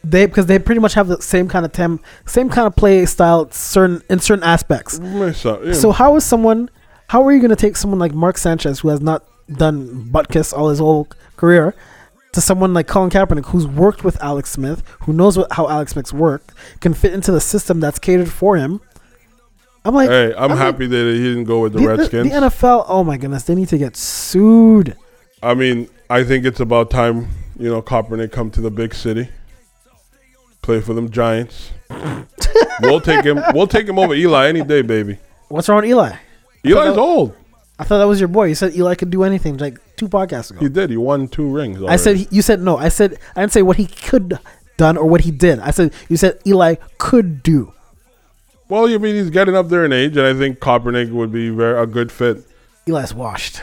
they because they pretty much have the same kind of tem, same kind of play style certain in certain aspects. So, yeah. So how is someone? How are you going to take someone like Mark Sanchez, who has not done butt kiss all his whole career, to someone like Colin Kaepernick, who's worked with Alex Smith, who knows what, how Alex Smith's work, can fit into the system that's catered for him? I'm like, hey, I'm I mean, happy that he didn't go with the, the, the, Redskins. the NFL. Oh my goodness, they need to get sued. I mean, I think it's about time, you know, Kaepernick come to the big city, play for them Giants. we'll take him. We'll take him over Eli any day, baby. What's wrong with Eli? Eli's old. I thought that was your boy. You said Eli could do anything like two podcasts ago. He did. He won two rings. I said you said no. I said I didn't say what he could done or what he did. I said you said Eli could do. Well, you mean he's getting up there in age, and I think Kaepernick would be very a good fit. Eli's washed.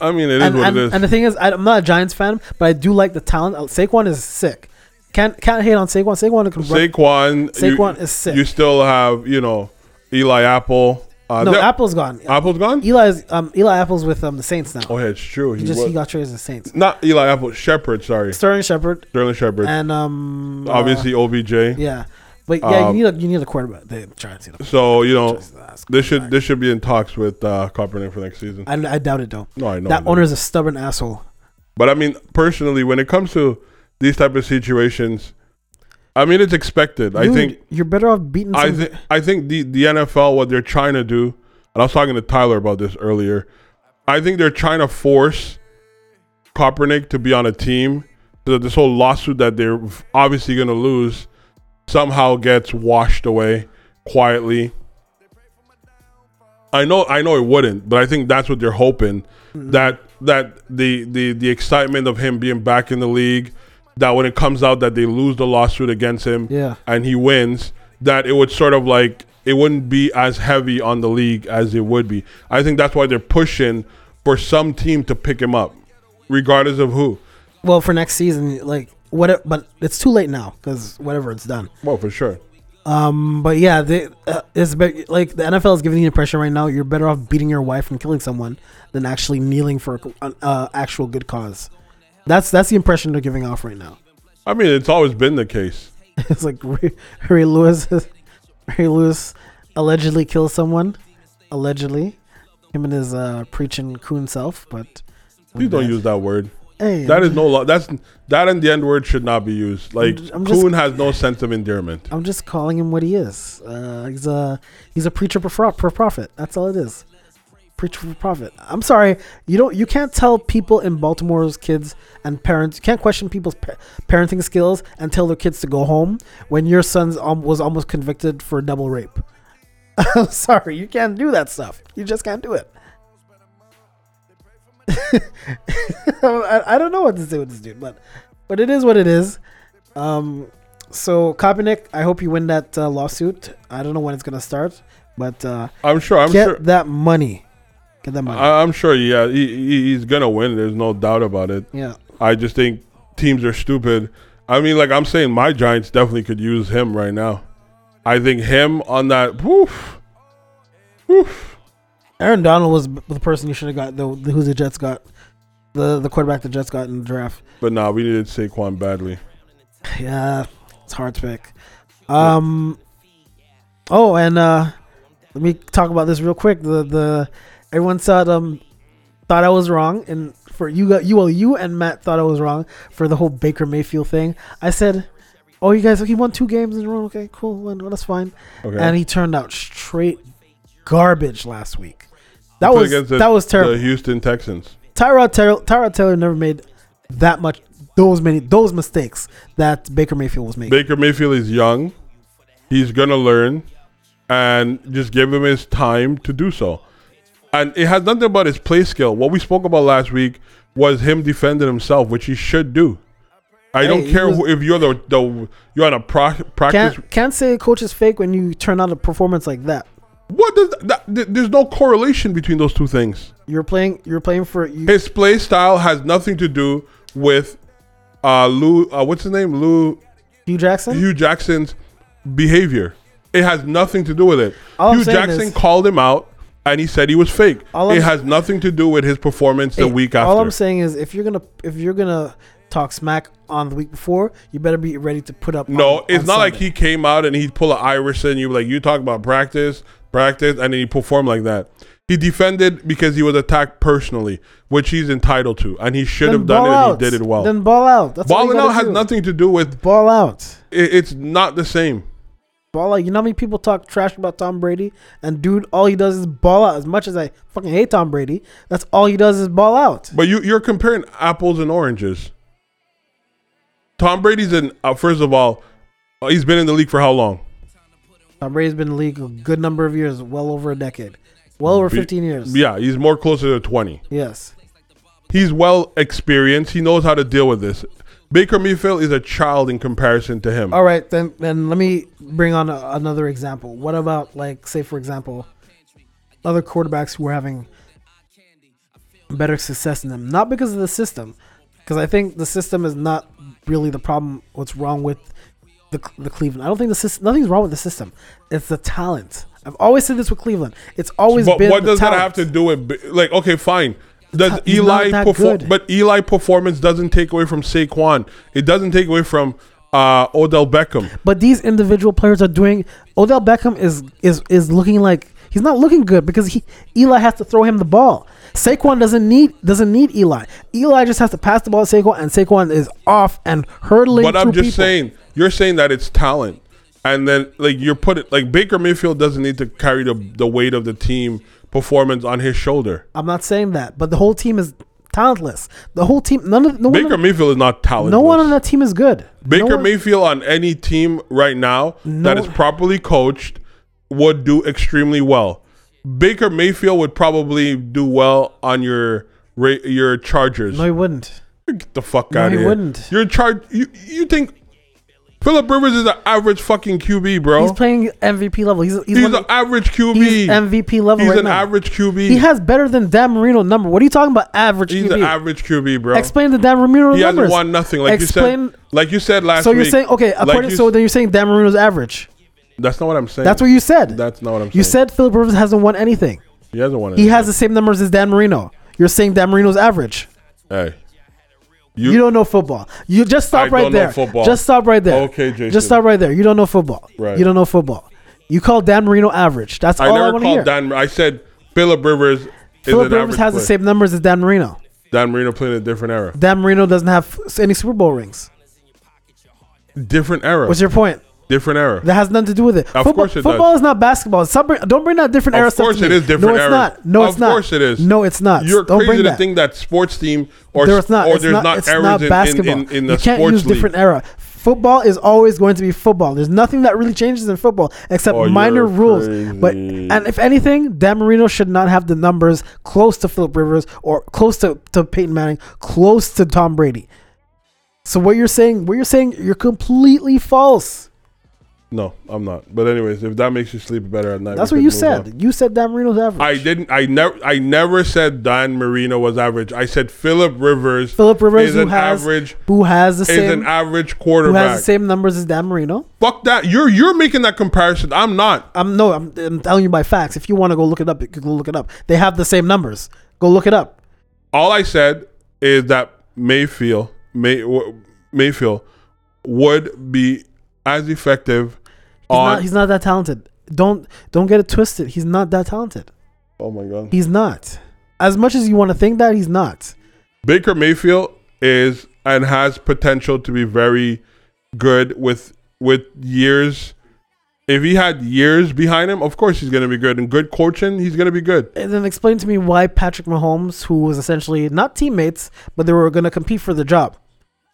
I mean, it is and, what and, it is. and the thing is, I, I'm not a Giants fan, but I do like the talent. Uh, Saquon is sick. Can't can't hate on Saquon. Saquon can run. Saquon, Saquon you, is sick. You still have, you know, Eli Apple. Uh, no, there- Apple's gone. Apple's gone. Eli's um Eli Apple's with um the Saints now. Oh, yeah, it's true. he He, just was, he got traded to the Saints. not Eli Apple. Shepard. Sorry, Sterling Shepard Sterling Shepard. and um uh, Obviously, OBJ. yeah, but yeah, Um, you need a, you need a quarterback. They trying to see So you know, this should this should be in talks with uh, Kaepernick for next season. I, I doubt it though. No, I know that owner is a stubborn asshole. But I mean, personally, when it comes to these type of situations, I mean, it's expected. I think you're better off beating. I think I think the the NFL what they're trying to do, and I was talking to Tyler about this earlier. I think they're trying to force Kaepernick to be on a team so that this whole lawsuit that they're obviously going to lose somehow gets washed away quietly. I know I know it wouldn't, but I think that's what they're hoping mm-hmm. that that the the the excitement of him being back in the league that when it comes out that they lose the lawsuit against him yeah, and he wins, that it would sort of like it wouldn't be as heavy on the league as it would be. I think that's why they're pushing for some team to pick him up, regardless of who. well for next season, like what? But it's too late now because whatever it's done. Well, for sure. Um, but yeah, they, uh, it's be- like the NFL is giving you the impression right now. You're better off beating your wife and killing someone than actually kneeling for an uh, actual good cause. That's that's the impression they're giving off right now. I mean, it's always been the case. it's like Ray, Ray Lewis, Ray Lewis allegedly killed someone, allegedly, him and his uh, preaching coon self. But Please don't use that word. Hey, That is no law. That's that and the N word should not be used. Like just- Coon has no sense of endearment. I'm just calling him what he is. Uh, he's a he's a preacher for, for profit. That's all it is. Preacher for profit. I'm sorry, you don't you can't tell people in Baltimore's kids and parents. You can't question people's pa- parenting skills and tell their kids to go home when your son um, was almost convicted for double rape. I'm sorry, you can't do that stuff. You just can't do it. I, I don't know what to say with this dude, but but it is what it is. Um, so Kaepernick, I hope you win that uh, lawsuit. I don't know when it's gonna start, but uh, I'm sure. I'm get sure. that money. That. I, I'm sure. Yeah, he, he, he's gonna win. There's no doubt about it. yeah. I just think teams are stupid. I mean, like I'm saying, my Giants definitely could use him right now. I think him on that. Woof, woof. Aaron Donald was the person you should have got. The, the who the Jets got, the the quarterback the Jets got in the draft. But nah, we needed Saquon badly. Yeah, it's hard to pick. Um. Oh, and uh, let me talk about this real quick. The the everyone said um thought I was wrong, and for you got you well you and Matt thought I was wrong for the whole Baker Mayfield thing. I said, oh, you guys, he won two games in a row. Okay, cool, well, that's fine. Okay. And he turned out straight garbage last week. That was the- that was terrible. The Houston Texans. Tyrod Taylor, Tyrod Taylor never made that much those many those mistakes that Baker Mayfield was making. Baker Mayfield is young. He's gonna learn, and just give him his time to do so. And it has nothing about his play skill. What we spoke about last week was him defending himself, which he should do. I Hey, don't care was- who, if you're the, the you're on a pro, practice. Can't can't say a coach is fake when you turn out a performance like that. What does that, th- There's no correlation between those two things. You're playing you're playing for you, His play style has nothing to do with uh Lou. Uh, what's his name? Lou Hue Jackson. Hue Jackson's behavior. It has nothing to do with it. All Hue Jackson is- called him out and he said he was fake. All I'm It has nothing to do with his performance the week after. All. I'm saying is if you're gonna if you're gonna talk smack on the week before, you better be ready to put up. no, on- it's on not like he came out and he'd pull an Irish and You like, you talk about practice, practice, and then he performed like that. He defended because he was attacked personally, which he's entitled to, and he should Then have done it. out. and He did it well. Then ball out. That's Balling out gotta has do. nothing to do with. Ball out. It, it's not the same. Ball out. You know how many people talk trash about Tom Brady? And dude, all he does is ball out. As much as I fucking hate Tom Brady, that's all he does is ball out. But you, you're comparing apples and oranges. Tom Brady's in. Uh, first of all, uh, he's been in the league for how long? Tom Brady's been in the league a good number of years, well over a decade, well over 15 years. Yeah, he's more closer to 20. Yes. He's well experienced. He knows how to deal with this. Baker Mayfield is a child in comparison to him. All right, then then let me bring on a, another example. What about like say for example, other quarterbacks who are having better success than them, not because of the system, because I think the system is not really the problem. What's wrong with the the Cleveland. I don't think the system. Nothing's wrong with the system. It's the talent. I've always said this with Cleveland. It's always been. But been. what does that have to do with like? Okay, fine. Does Eli not perform? But Eli performance doesn't take away from Saquon. It doesn't take away from uh, Odell Beckham. But these individual players are doing. Odell Beckham is is is looking like he's not looking good because he Eli has to throw him the ball. Saquon doesn't need doesn't need Eli. Eli just has to pass the ball to Saquon, and Saquon is off and hurtling. But I'm just people. saying, you're saying that it's talent, and then like you're putting like Baker Mayfield doesn't need to carry the the weight of the team performance on his shoulder. I'm not saying that, but the whole team is talentless. The whole team, none of no Baker one, Mayfield is not talentless. no one on that team is good. Baker no one, Mayfield on any team right now No- that is properly coached would do extremely well. Baker Mayfield would probably do well on your your Chargers. No, he wouldn't. Get the fuck No, out of he here. wouldn't. You're charged. You you think Philip Rivers is an average fucking QB, bro? He's playing MVP level. He's he's, He's an average QB. he's MVP level He's right an now. average QB. He has better than Dan Marino number. What are you talking about? Average He's QB. an average QB, bro. Explain the Dan Marino he numbers. hasn't won nothing, like Explain- you said. Like you said last week. So you're saying okay? like According you so then you're saying Dan Marino's average. that's not what I'm saying. That's what you said. That's not what I'm saying. you said Philip Rivers hasn't won anything. he hasn't won. He has the same numbers as Dan Marino. You're saying Dan Marino's average. Hey, You, don't know football. You just stop I right don't know there. football. Just stop right there. Okay, Jason. Just stop right there. You don't know football. Right. You don't know football. You call Dan Marino average. That's I all I never want to hear. called Dan. I said Philip Rivers. is Philip Rivers has the same numbers as Dan Marino. Dan Marino playing a different era. Dan Marino doesn't have any Super Bowl rings. Different era. What's your point? Different era. That has nothing to do with it. Of football, course it football does. is not basketball. Stop bring, don't bring that different Of era stuff Of course it me. is different No, it's not. No, Of it's not. course it is. No, it's not. You're don't crazy bring to that. think that sports team or There's not. or there's not, not, eras not in, in, basketball. in, in the you can't sports use league. different era. Football is always going to be football. There's nothing that really changes in football except Oh, minor rules. But and if anything, Dan Marino should not have the numbers close to Philip Rivers or close to, to Peyton Manning, close to Tom Brady. So what you're saying, what you're saying, you're completely false. No, I'm not. But anyways, if that makes you sleep better at night, That's what you move on. said. You said Dan Marino's average. I didn't. I never. I never said Dan Marino was average. I said Philip Rivers. Philip Rivers, is who an has average who has the is same an average quarterback. who has the same numbers as Dan Marino. Fuck that. You're you're making that comparison. I'm not. I'm no, I'm, I'm telling you by facts. If you want to go look it up, you can go look it up. They have the same numbers. Go look it up. All I said is that Mayfield May Mayfield would be as effective on. not. He's not that talented. Don't don't get it twisted. He's not that talented. oh my god. He's not. As much as you want to think that, he's not. Baker Mayfield is and has potential to be very good with with years. If he had years behind him, of course he's going to be good. And good coaching, he's going to be good. And then explain to me why Patrick Mahomes, who was essentially not teammates, but they were going to compete for the job.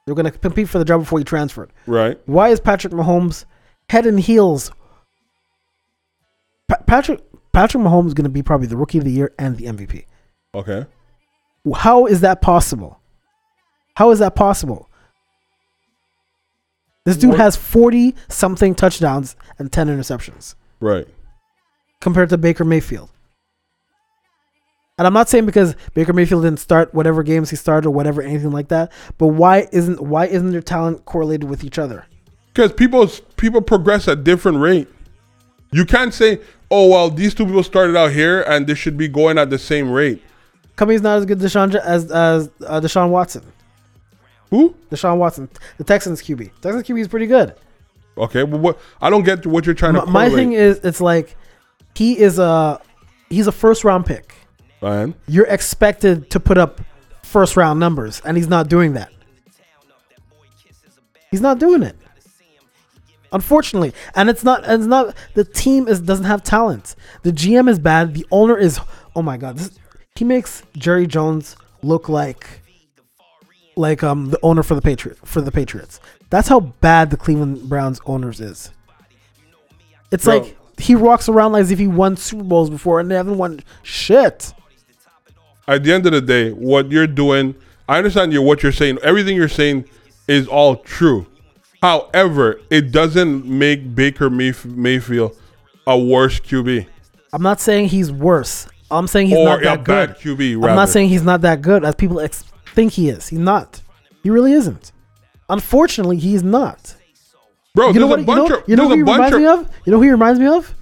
They were going to compete for the job before he transferred. Right? Why is Patrick Mahomes head and heels? Pa- Patrick Patrick Mahomes is going to be probably the rookie of the year and the MVP. Okay. How is that possible? How is that possible? This dude What- has 40 something touchdowns and 10 interceptions Right. compared to Baker Mayfield. And I'm not saying because Baker Mayfield didn't start whatever games he started or whatever anything like that, but why isn't why isn't their talent correlated with each other? Because people people progress at different rate. You can't say, "Oh well, these two people started out here and they should be going at the same rate." Cummings not as good Deshaun as as uh, Deshaun Watson. Who? Deshaun Watson, the Texans QB. Texans QB is pretty good. Okay. Well, what? I don't get what you're trying My, to. my thing is, it's like he is a he's a first round pick. Man. You're expected to put up first round numbers, and he's not doing that. He's not doing it. Unfortunately, and it's not. It's not. The team is doesn't have talent. The GM is bad. The owner is. Oh my god, this, he makes Jerry Jones look like like um the owner for the Patriot for the Patriots. That's how bad the Cleveland Browns owners is. It's Bro. like he walks around like as if he won Super Bowls before and they haven't won shit. At the end of the day, what you're doing, I understand you what you're saying. Everything you're saying is all true. However, it doesn't make Baker Mayf- Mayfield a worse QB I'm not saying he's worse. I'm saying he's or not a that good. bad QB. I'm not saying he's not that good as people ex- think he is. He's not. He really isn't. Unfortunately, he's not. Bro, you know what? a You bunch know, of- you know who he reminds of- me of? You know who he reminds me of?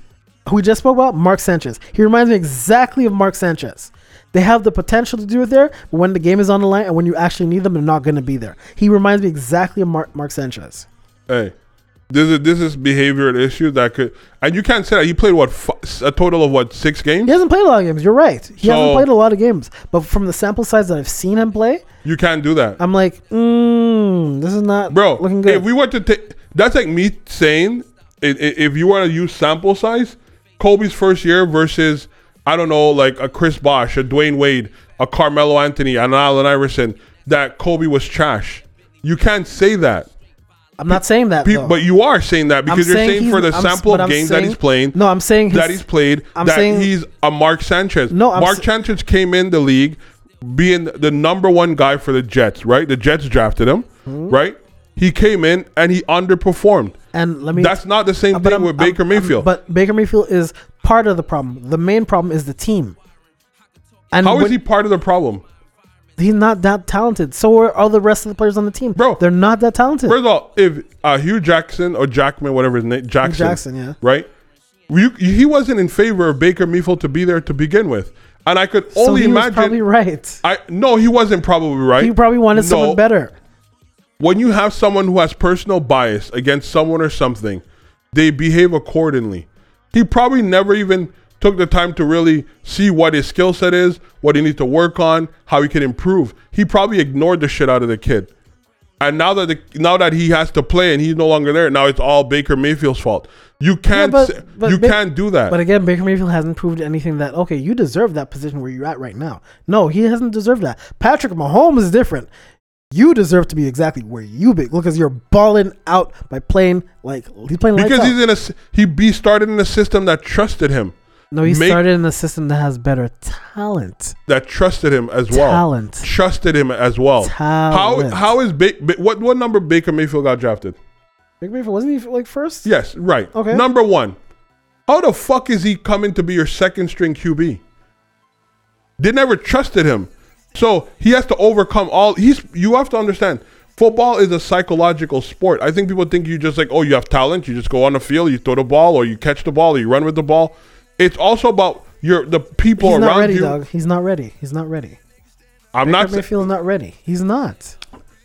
Who we just spoke about? Mark Sanchez. He reminds me exactly of Mark Sanchez. They have the potential to do it there, but when the game is on the line and when you actually need them, they're not going to be there. He reminds me exactly of Mark, Mark Sanchez. Hey, this is this is behavioral issue that could, and you can't say that he played what f- a total of what six games. He hasn't played a lot of games. You're right. He hasn't played a lot of games. But from the sample size that I've seen him play, You can't do that, I'm like, mm, this is not bro. looking good. If we were to take, that's like me saying, if you want to use sample size, Kobe's first year versus I don't know, like a Chris Bosh, a Dwyane Wade, a Carmelo Anthony, an Allen Iverson, that Kobe was trash. You can't say that. I'm not saying that. Pe- but you are saying that because you're saying he's- for the I'm sample of I'm games that he's playing, No, I'm saying that he's played, I'm that saying- he's a Mark Sanchez. No, I'm Mark Sanchez came in the league being the number one guy for the Jets, right? The Jets drafted him, Hmm? right? He came in and he underperformed. and let me. That's not the same Uh, thing I'm- with I'm- Baker I'm- Mayfield. but Baker Mayfield is part of the problem. The main problem is the team. And How is when- he part of the problem? He's not that talented. So are all the rest of the players on the team. Bro. they're not that talented. First of all, if uh, Hue Jackson or Jackman, whatever his name, Jackson, Jackson, yeah. right? You, he wasn't in favor of Baker Mayfield to be there to begin with, and I could so only he was imagine. probably right. I no, he wasn't probably right. He probably wanted someone better. When you have someone who has personal bias against someone or something, they behave accordingly. He probably never even took the time to really see what his skill set is, what he needs to work on, how he can improve. He probably ignored the shit out of the kid. And now that the, now that he has to play and he's no longer there, now it's all Baker Mayfield's fault. You can't but- but you Ba- can't do that. But again, Baker Mayfield hasn't proved anything that okay, you deserve that position where you're at right now. No, he hasn't deserved that. Patrick Mahomes is different. You deserve to be exactly where you be because you're balling out by playing like he's playing because out. he's in a he be started in a system that trusted him, no, he make- started in a system that has better talent. that trusted him as well. Talent. Trusted him as well. Talent. How how is ba- Ba- what what number Baker Mayfield got drafted? Baker Mayfield wasn't he like first? Yes, right. Okay. Number one. How the fuck is he coming to be your second string QB? They never trusted him. So he has to overcome all he's you have to understand. Football is a psychological sport. I think people think you just like, oh, you have talent, you just go on the field, you throw the ball, or you catch the ball, or you run with the ball. It's also about your the people He's around not ready, you. dog. He's not ready. He's not ready. I'm Baker not Mayfield's not ready. He's not.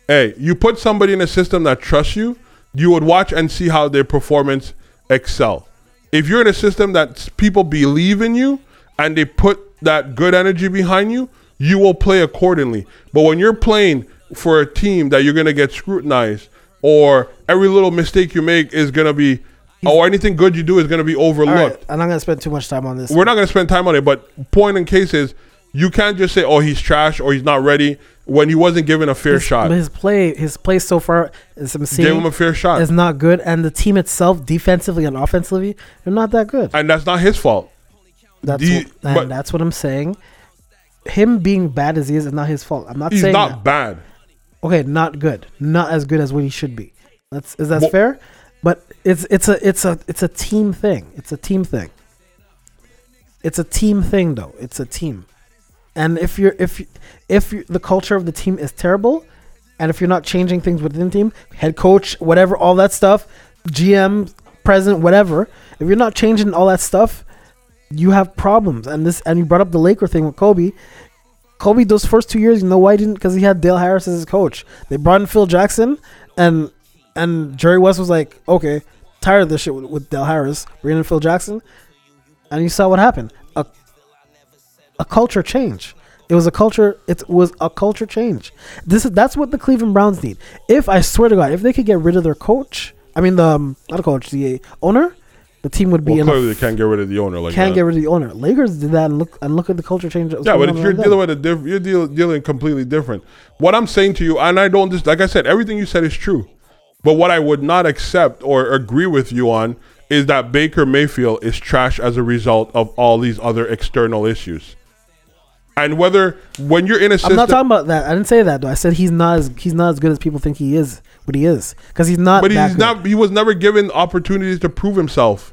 hey, you put somebody in a system that trusts you, you would watch and see how their performance excel. If you're in a system that people believe in you and they put that good energy behind you, you will play accordingly. But when you're playing for a team that you're going to get scrutinized or every little mistake you make is going to be or anything good you do is going to be overlooked. right, I'm not gonna spend too much time on this. We're not going to spend time on it, but point in case is you can't just say, "Oh, he's trash" or "He's not ready" when he wasn't given a fair his, shot. but His play, his play so far, as I'm seeing, Give him a fair shot. is not good, and the team itself, defensively and offensively, they're not that good. and that's not his fault. That's the- what, and that's what I'm saying. Him being bad as he is is not his fault. I'm not saying He's saying not that. bad. okay, not good, not as good as what he should be. That's is that Well- fair? But it's it's a it's a it's a team thing. It's a team thing. It's a team thing, though. It's a team, and if you're if if you, the culture of the team is terrible, and if you're not changing things within the team, head coach, whatever, all that stuff, GM, president, whatever, if you're not changing all that stuff, you have problems. And this and you brought up the Laker thing with Kobe. Kobe, those first two years, you know why he didn't? Because he had Del Harris as his coach. They brought in Phil Jackson, and and Jerry West was like, okay, tired of this shit with, with Del Harris, bring in Phil Jackson, and you saw what happened. A a culture change. It was a culture. It was a culture change. This is that's what the Cleveland Browns need. If I swear to God, if they could get rid of their coach, I mean the um, not a coach, the owner, the team would be Well, in. a clearly they can't get rid of the owner like can't that. get rid of the owner. Lakers did that and look and look at the culture change. that was yeah, but if you're dealing with a diff- you're deal- dealing completely different. What I'm saying to you, and I don't just like I said, everything you said is true. But what I would not accept or agree with you on is that Baker Mayfield is trash as a result of all these other external issues. And whether when you're in a system, I'm not talking about that. I didn't say that though. I said he's not as he's not as good as people think he is. What he is, because he's not. but he's good. not. He was never given opportunities to prove himself.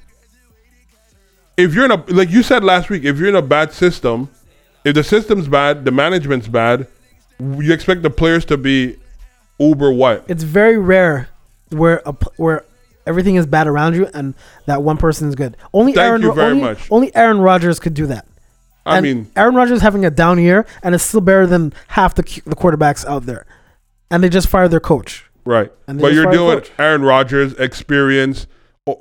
If you're in a like you said last week, if you're in a bad system, if the system's bad, the management's bad, you expect the players to be uber what? It's very rare where a where everything is bad around you and that one person is good. Only Thank Aaron you very only, much. only Aaron Rodgers could do that. I And mean, Aaron Rodgers having a down year and it's still better than half the the quarterbacks out there. And they just fired their coach. right. But you're doing. Aaron Rodgers' experience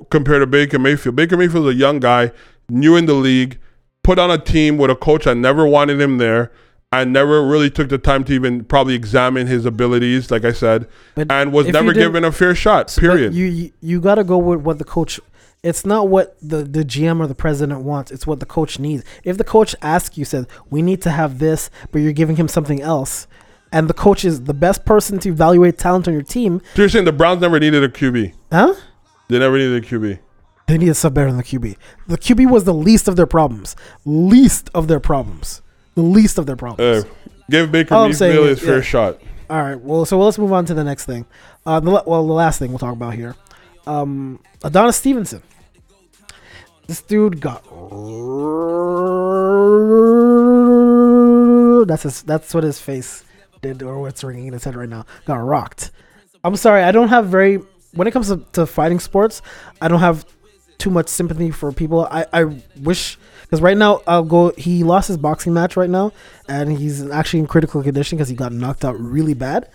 compared to Baker Mayfield. Baker Mayfield's a young guy, new in the league, put on a team with a coach that never wanted him there I never really took the time to even probably examine his abilities, like I said, But and was never given a fair shot, period. you you, you got to go with what the coach. It's not what the, the GM or the president wants. It's what the coach needs. If the coach asks you, says we need to have this, but you're giving him something else, and the coach is the best person to evaluate talent on your team, so you're saying the Browns never needed a QB? huh? They never needed a QB. They needed sub better than the QB. The QB was the least of their problems. Least of their problems. The least of their problems. Uh, give Baker All I'm saying Mayfield is, his fair yeah. shot. All right. Well, so let's move on to the next thing. Uh, the, well, the last thing we'll talk about here. Um, Adonis Stevenson. This dude got. That's his. That's what his face did, or what's ringing in his head right now. Got rocked. I'm sorry. I don't have very. When it comes to, to fighting sports, I don't have too much sympathy for people. I, I wish because right now I'll go. He lost his boxing match right now, and he's actually in critical condition because he got knocked out really bad.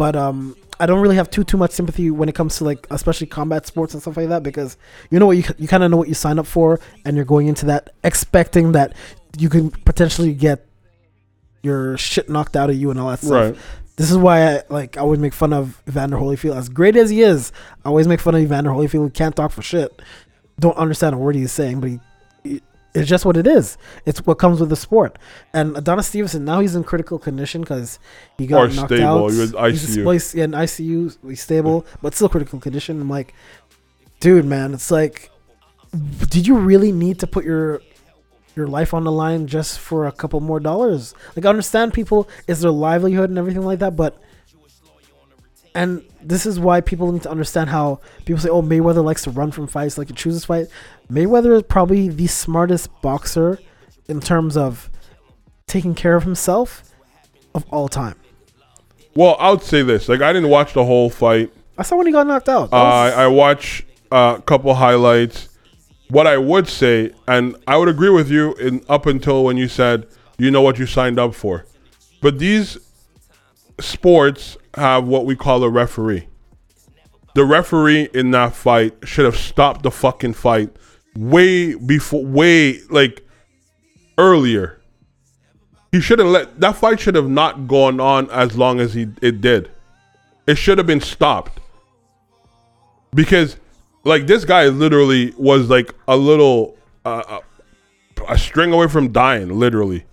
But um, I don't really have too too much sympathy when it comes to like especially combat sports and stuff like that because you know what you you kind of know what you sign up for, and you're going into that expecting that you can potentially get your shit knocked out of you and all that stuff. Right. This is why I like I always make fun of Evander Holyfield. As great as he is, I always make fun of Evander Holyfield. He can't talk for shit. Don't understand a word he's saying, but he, he- it's just what it is. It's what comes with the sport. And Adonis Stevenson now he's in critical condition because he got Or knocked stable. out. He was He's ICU. he's in ICU. He's stable, but still critical condition. I'm like, dude, man, it's like, did you really need to put your your life on the line just for a couple more dollars. Like I understand people is their livelihood and everything like that, but and this is why people need to understand how people say, "Oh, Mayweather likes to run from fights, like he chooses his fight." Mayweather is probably the smartest boxer in terms of taking care of himself of all time. Well, I would say this. Like, I didn't watch the whole fight. I saw when he got knocked out. Uh, was- I watched uh, a couple highlights. What I would say, and I would agree with you in up until when you said you know what you signed up for, but these sports have what we call a referee. The referee in that fight should have stopped the fucking fight way before, way like earlier. He should have let that fight should have not gone on as long as he it did. It should have been stopped because like this guy literally was like a little uh, a, a string away from dying literally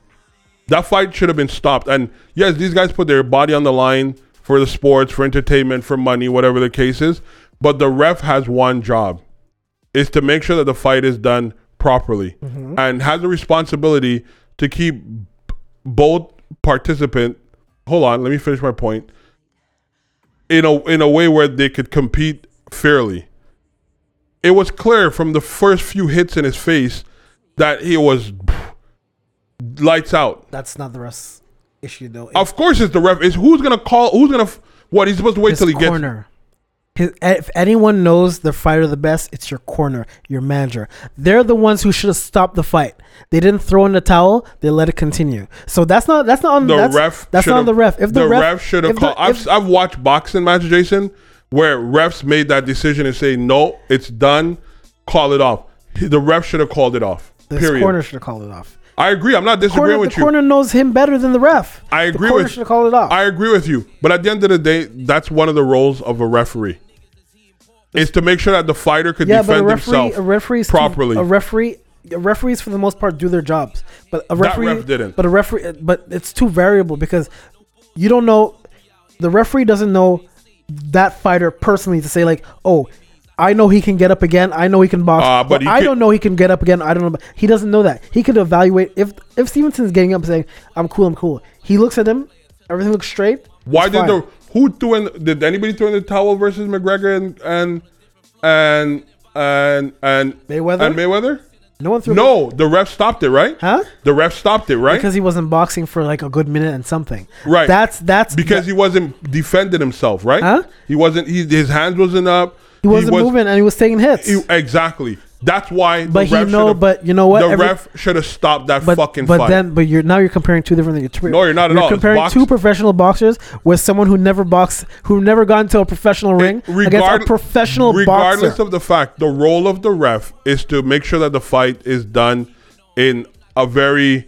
that fight should have been stopped. And yes these guys put their body on the line for the sports for entertainment for money whatever the case is. But the ref has one job is to make sure that the fight is done properly mm-hmm. and has a responsibility to keep both participant hold on let me finish my point in a in a way where they could compete fairly. It was clear from the first few hits in his face that he was lights out. that's not the ref's issue though. Of course, it's the ref. Is who's gonna call? Who's gonna? What he's supposed to wait till he gets? corner. His, if anyone knows the fighter the best, it's your corner, your manager. They're the ones who should have stopped the fight. They didn't throw in the towel; they let it continue. So that's not that's not on The that's, ref. That's not on the ref. If the, ref, should have if the- called. I've I've watched boxing matches, Jason, where refs made that decision and say no, it's done. Call it off. The ref should have called it off. period. corner should have called it off. I agree. I'm not disagreeing Corner, with the you. corner knows him better than the ref. I The agree corner with should called it off. I agree with you, but at the end of the day, that's one of the roles of a referee. Is to make sure that the fighter could yeah, defend himself a properly. a referee, referees for the most part do their jobs, but a referee ref didn't. But a referee, but it's too variable because you don't know. The referee doesn't know that fighter personally to say like, oh. I know he can get up again. I know he can box. Uh, but but I could- don't know he can get up again. I don't know. He doesn't know that. He could evaluate if if Stevenson's getting up and saying, "I'm cool. I'm cool." He looks at him. Everything looks straight. Why did fine. the who threw in? Did anybody throw in the towel versus McGregor and and and and and Mayweather? and Mayweather? no one threw? No, the ref stopped it, right? Huh? The ref stopped it, right? Because he wasn't boxing for like a good minute and something. Right. That's that's because he wasn't defending himself, right? Huh? He wasn't. He, his hands wasn't up. He wasn't moving and he was taking hits. he- exactly. That's why. But he ref know. But you know what? the Every- ref should have stopped that but, fucking but fight. then, but you're now you're comparing two different things. No, you're not at You're all. Comparing two professional boxers with someone who never boxed, who never got into a professional ring against a regard- professional regardless boxer. of the fact, the role of the ref is to make sure that the fight is done in a very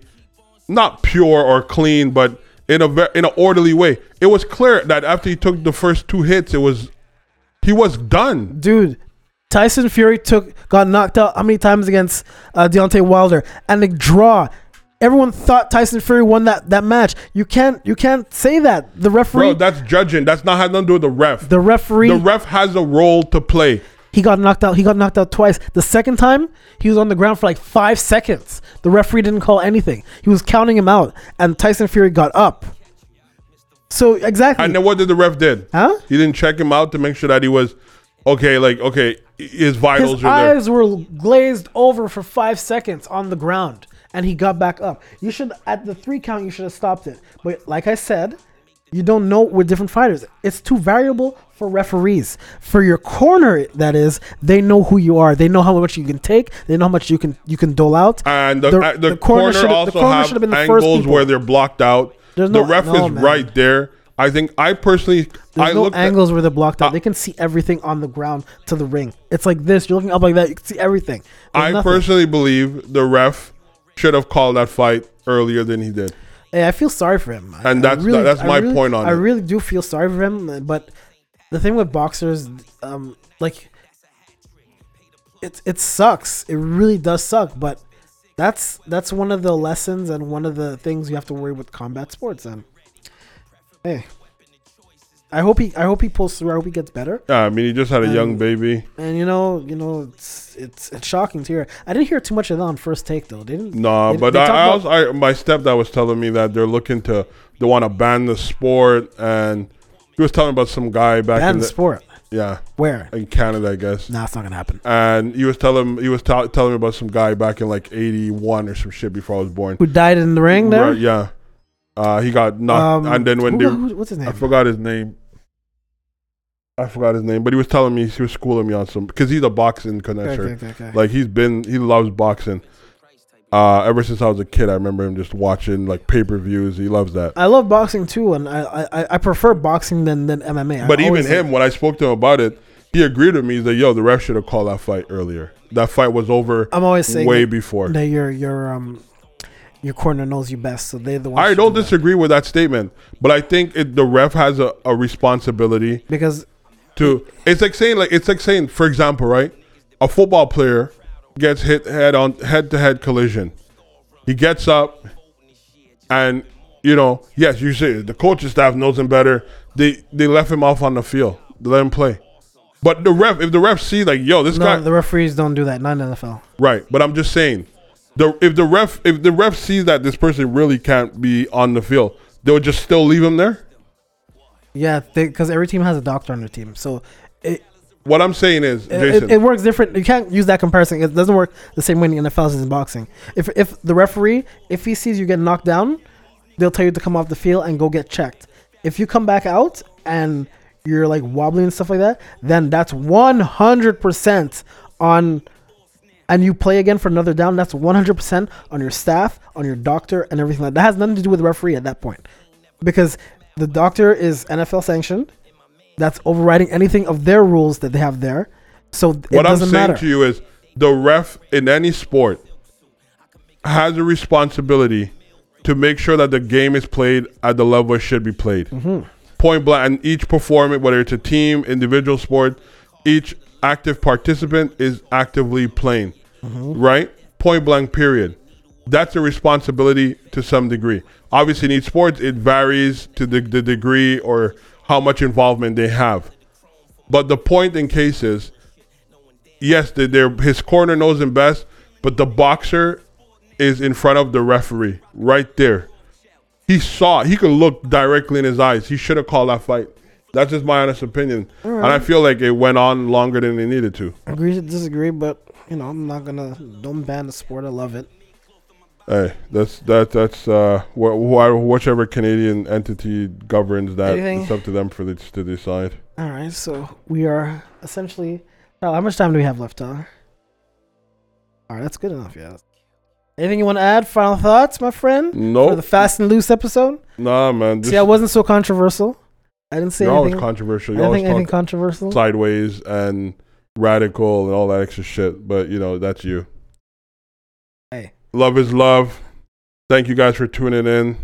not pure or clean, but in a ve- in an orderly way. It was clear that after he took the first two hits, it was he was done. Dude, Tyson Fury took got knocked out how many times against uh, Deontay Wilder and the draw. Everyone thought Tyson Fury won that, that match. You can't you can't say that. The referee, Bro, that's judging. That's not had nothing to do with the ref. the referee, the ref has a role to play. he got knocked out. He got knocked out twice. The second time, he was on the ground for like five seconds. The referee didn't call anything. He was counting him out, and Tyson Fury got up. So exactly, And then what did the ref did? huh? He didn't check him out to make sure that he was okay. Like okay, his vitals His are there. eyes were glazed over for five seconds on the ground, and he got back up. You should at the three count. You should have stopped it. But like I said, you don't know with different fighters. It's too variable for referees. For your corner, that is, they know who you are. They know how much you can take. They know how much you can you can dole out. And the, The- uh, the, the corner corner, should've- the also corner have been the angles where they're blocked out. There's the no- ref no, is man. right there. I think I personally, There's I no looked at- angles where they're blocked out. Uh, they can see everything on the ground to the ring. It's like this. You're looking up like that. You can see everything. There's I nothing. personally believe the ref should have called that fight earlier than he did. Hey, I feel sorry for him. I- And I that's- that's my really- point on I it. really do feel sorry for him, but the thing with boxers, um, like, it it sucks. It really does suck. But that's that's one of the lessons and one of the things you have to worry with combat sports. And hey, I hope he I hope he pulls through. I hope he gets better. Yeah, I mean, he just had a young Um, baby. And you know, you know, it's it's it's shocking to hear. I didn't hear too much of that on first take though. They didn't. No, they- but they I, I also, I, my stepdad was telling me that they're looking to, they want to ban the sport, and he was telling about some guy back ban in the the, sport. Yeah, Where? in Canada, I guess. Nah, it's not gonna happen. And he was telling, he was ta- telling me about some guy back in like '81 or some shit before I was born. Who died in the ring there? Right, yeah. Uh, he got knocked, Um, and then when who- they, who- what's his name? I forgot his name. I forgot his name, but he was telling me he was schooling me on some because he's a boxing Okay, connoisseur. okay, okay, okay. Like he's been, he loves boxing. Uh, ever since I was a kid, I remember him just watching like pay per views. He loves that. I love boxing too, and I I, I prefer boxing than than MMA. I But even always- him, when I spoke to him about it, he agreed with me. He's like, "Yo, the ref should have called that fight earlier. That fight was over I'm always saying way that, before." that your your um your corner knows you best, so they're the ones. I don't do that. disagree with that statement, but I think it, the ref has a, a responsibility because to. It's like saying, like it's like saying, for example, right? A football player gets hit head on head to head collision. He gets up, and you know, yes, you see the coaching staff knows him better. They they left him off on the field. They let him play. But the ref, if the ref see like, yo, this no, guy, the referees don't do that. Not in NFL. right? But I'm just saying, the if the ref if the ref sees that this person really can't be on the field, they'll just still leave him there. Yeah, because every team has a doctor on their team, so What I'm saying is, it, Jason, it works different. You can't use that comparison. It doesn't work the same way in the NFL as in boxing. If if the referee, if he sees you get knocked down, they'll tell you to come off the field and go get checked. If you come back out and you're like wobbling and stuff like that, then that's 100% on and you play again for another down, that's 100% on your staff, on your doctor, and everything like that. That has nothing to do with the referee at that point. Because the doctor is NFL sanctioned. That's overriding anything of their rules that they have there. So it what I'm doesn't saying matter. to you is, the ref in any sport has a responsibility to make sure that the game is played at the level it should be played. Mm-hmm. Point blank, and each performance, whether it's a team, individual sport, each active participant is actively playing. Mm-hmm. Right? Point blank. Period. That's a responsibility to some degree. Obviously, in each sport, it varies to the, the degree or how much involvement they have. But the point in case is, yes, they they're, his corner knows him best, but the boxer is in front of the referee right there. He saw, he could look directly in his eyes. He should have called that fight. That's just my honest opinion. And I feel like it went on longer than it needed to. Agree to disagree, but you know, I'm not gonna don't ban the sport. I love it. Hey, that's that that's uh wh- wh- whichever Canadian entity governs that. Anything- It's up to them for this to decide. All right, so we are essentially. Oh, how much time do we have left, Tyler? All right, that's good enough. Yeah. Anything you want to add? Final thoughts, my friend, No. for the fast and loose episode. Nah, man. See, I wasn't so controversial. I didn't say you're always controversial. You didn't always anything controversial. sideways and radical and all that extra shit. But you know, that's you. Love is love. Thank you guys for tuning in.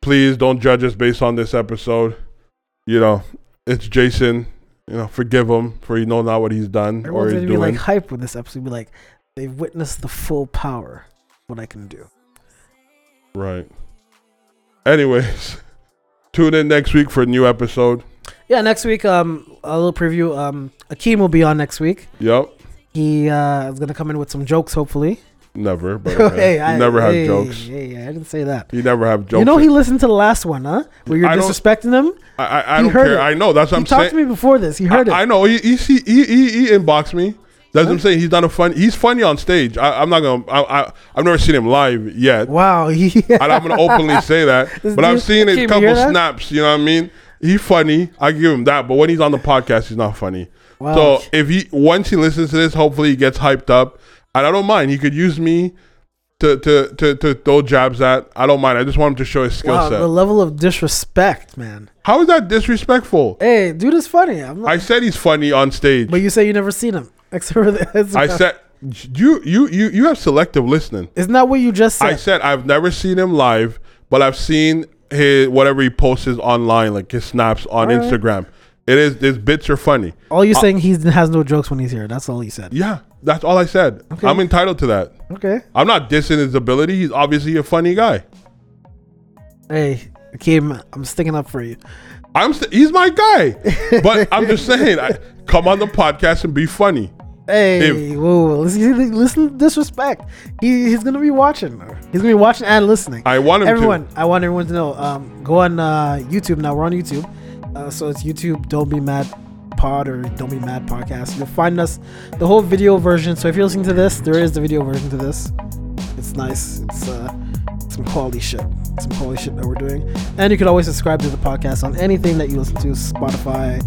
Please don't judge us based on this episode. You know, it's Jason. You know, forgive him for you know not what he's done or he's gonna be doing. like hype with this episode. Be like, they've witnessed the full power. What I can do. right. Anyways, tune in next week for a new episode. Yeah, next week, um, a little preview. Um, Akeem will be on next week. Yep. He uh, is gonna come in with some jokes, hopefully. Never, but okay. hey, I never have hey, jokes. Hey, I didn't say that. You never have jokes. You know, he listened to the last one, huh? Where you're I disrespecting him. I, I, I he don't care. it. I know. That's what He I'm talked saying. to me before this. He heard I, I know. He he, he he he inboxed me. That's what? I'm saying. He's done a fun. He's funny on stage. I, I'm not gonna. I, I I've never seen him live yet. Wow. He, and I'm gonna openly say that. But I've seen a couple snaps. You know what I mean? He's funny. I give him that. But when he's on the podcast, he's not funny. wow. So if he once he listens to this, hopefully he gets hyped up. And I don't mind. He could use me to to to to throw jabs at. I don't mind. I just want him to show his skill wow, set. the level of disrespect, man. How is that disrespectful? Hey, dude is funny. I'm not, I said he's funny on stage. but you say you never seen him. Except for the, I said you you you you have selective listening. Isn't that what you just said? I said I've never seen him live, but I've seen his whatever he posts is online, like his snaps on right. Instagram. It is his bits are funny. all you're uh, saying he has no jokes when he's here. That's all he said. Yeah, that's all I said. Okay. I'm entitled to that. Okay. I'm not dissing his ability. He's obviously a funny guy. Hey, Akeem, I'm sticking up for you. I'm st- he's my guy, but I'm just saying, I, come on the podcast and be funny. Hey, whoa, listen, listen to disrespect. He, he's gonna be watching. He's gonna be watching and listening. I want him everyone, to. I want everyone to know. Um, go on uh, YouTube now. We're on YouTube, uh, so it's YouTube. Don't be mad pod or don't be mad podcast. You'll find us the whole video version. So if you're listening to this, there is the video version to this. It's nice. It's uh, some quality shit. Some quality shit that we're doing. And you can always subscribe to the podcast on anything that you listen to: Spotify,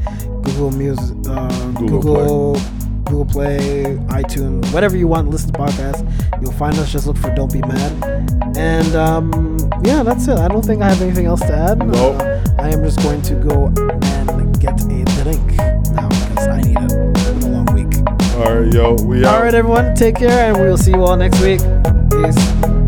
Google Music, uh, Google Google. Google Play, iTunes, whatever you want to listen to podcasts, you'll find us. Just look for Don't Be Mad. And um, yeah, that's it. I don't think I have anything else to add. Nope. Uh, I am just going to go and get a All right, yo, we out. All right, everyone, take care, and we will see you all next week. Peace.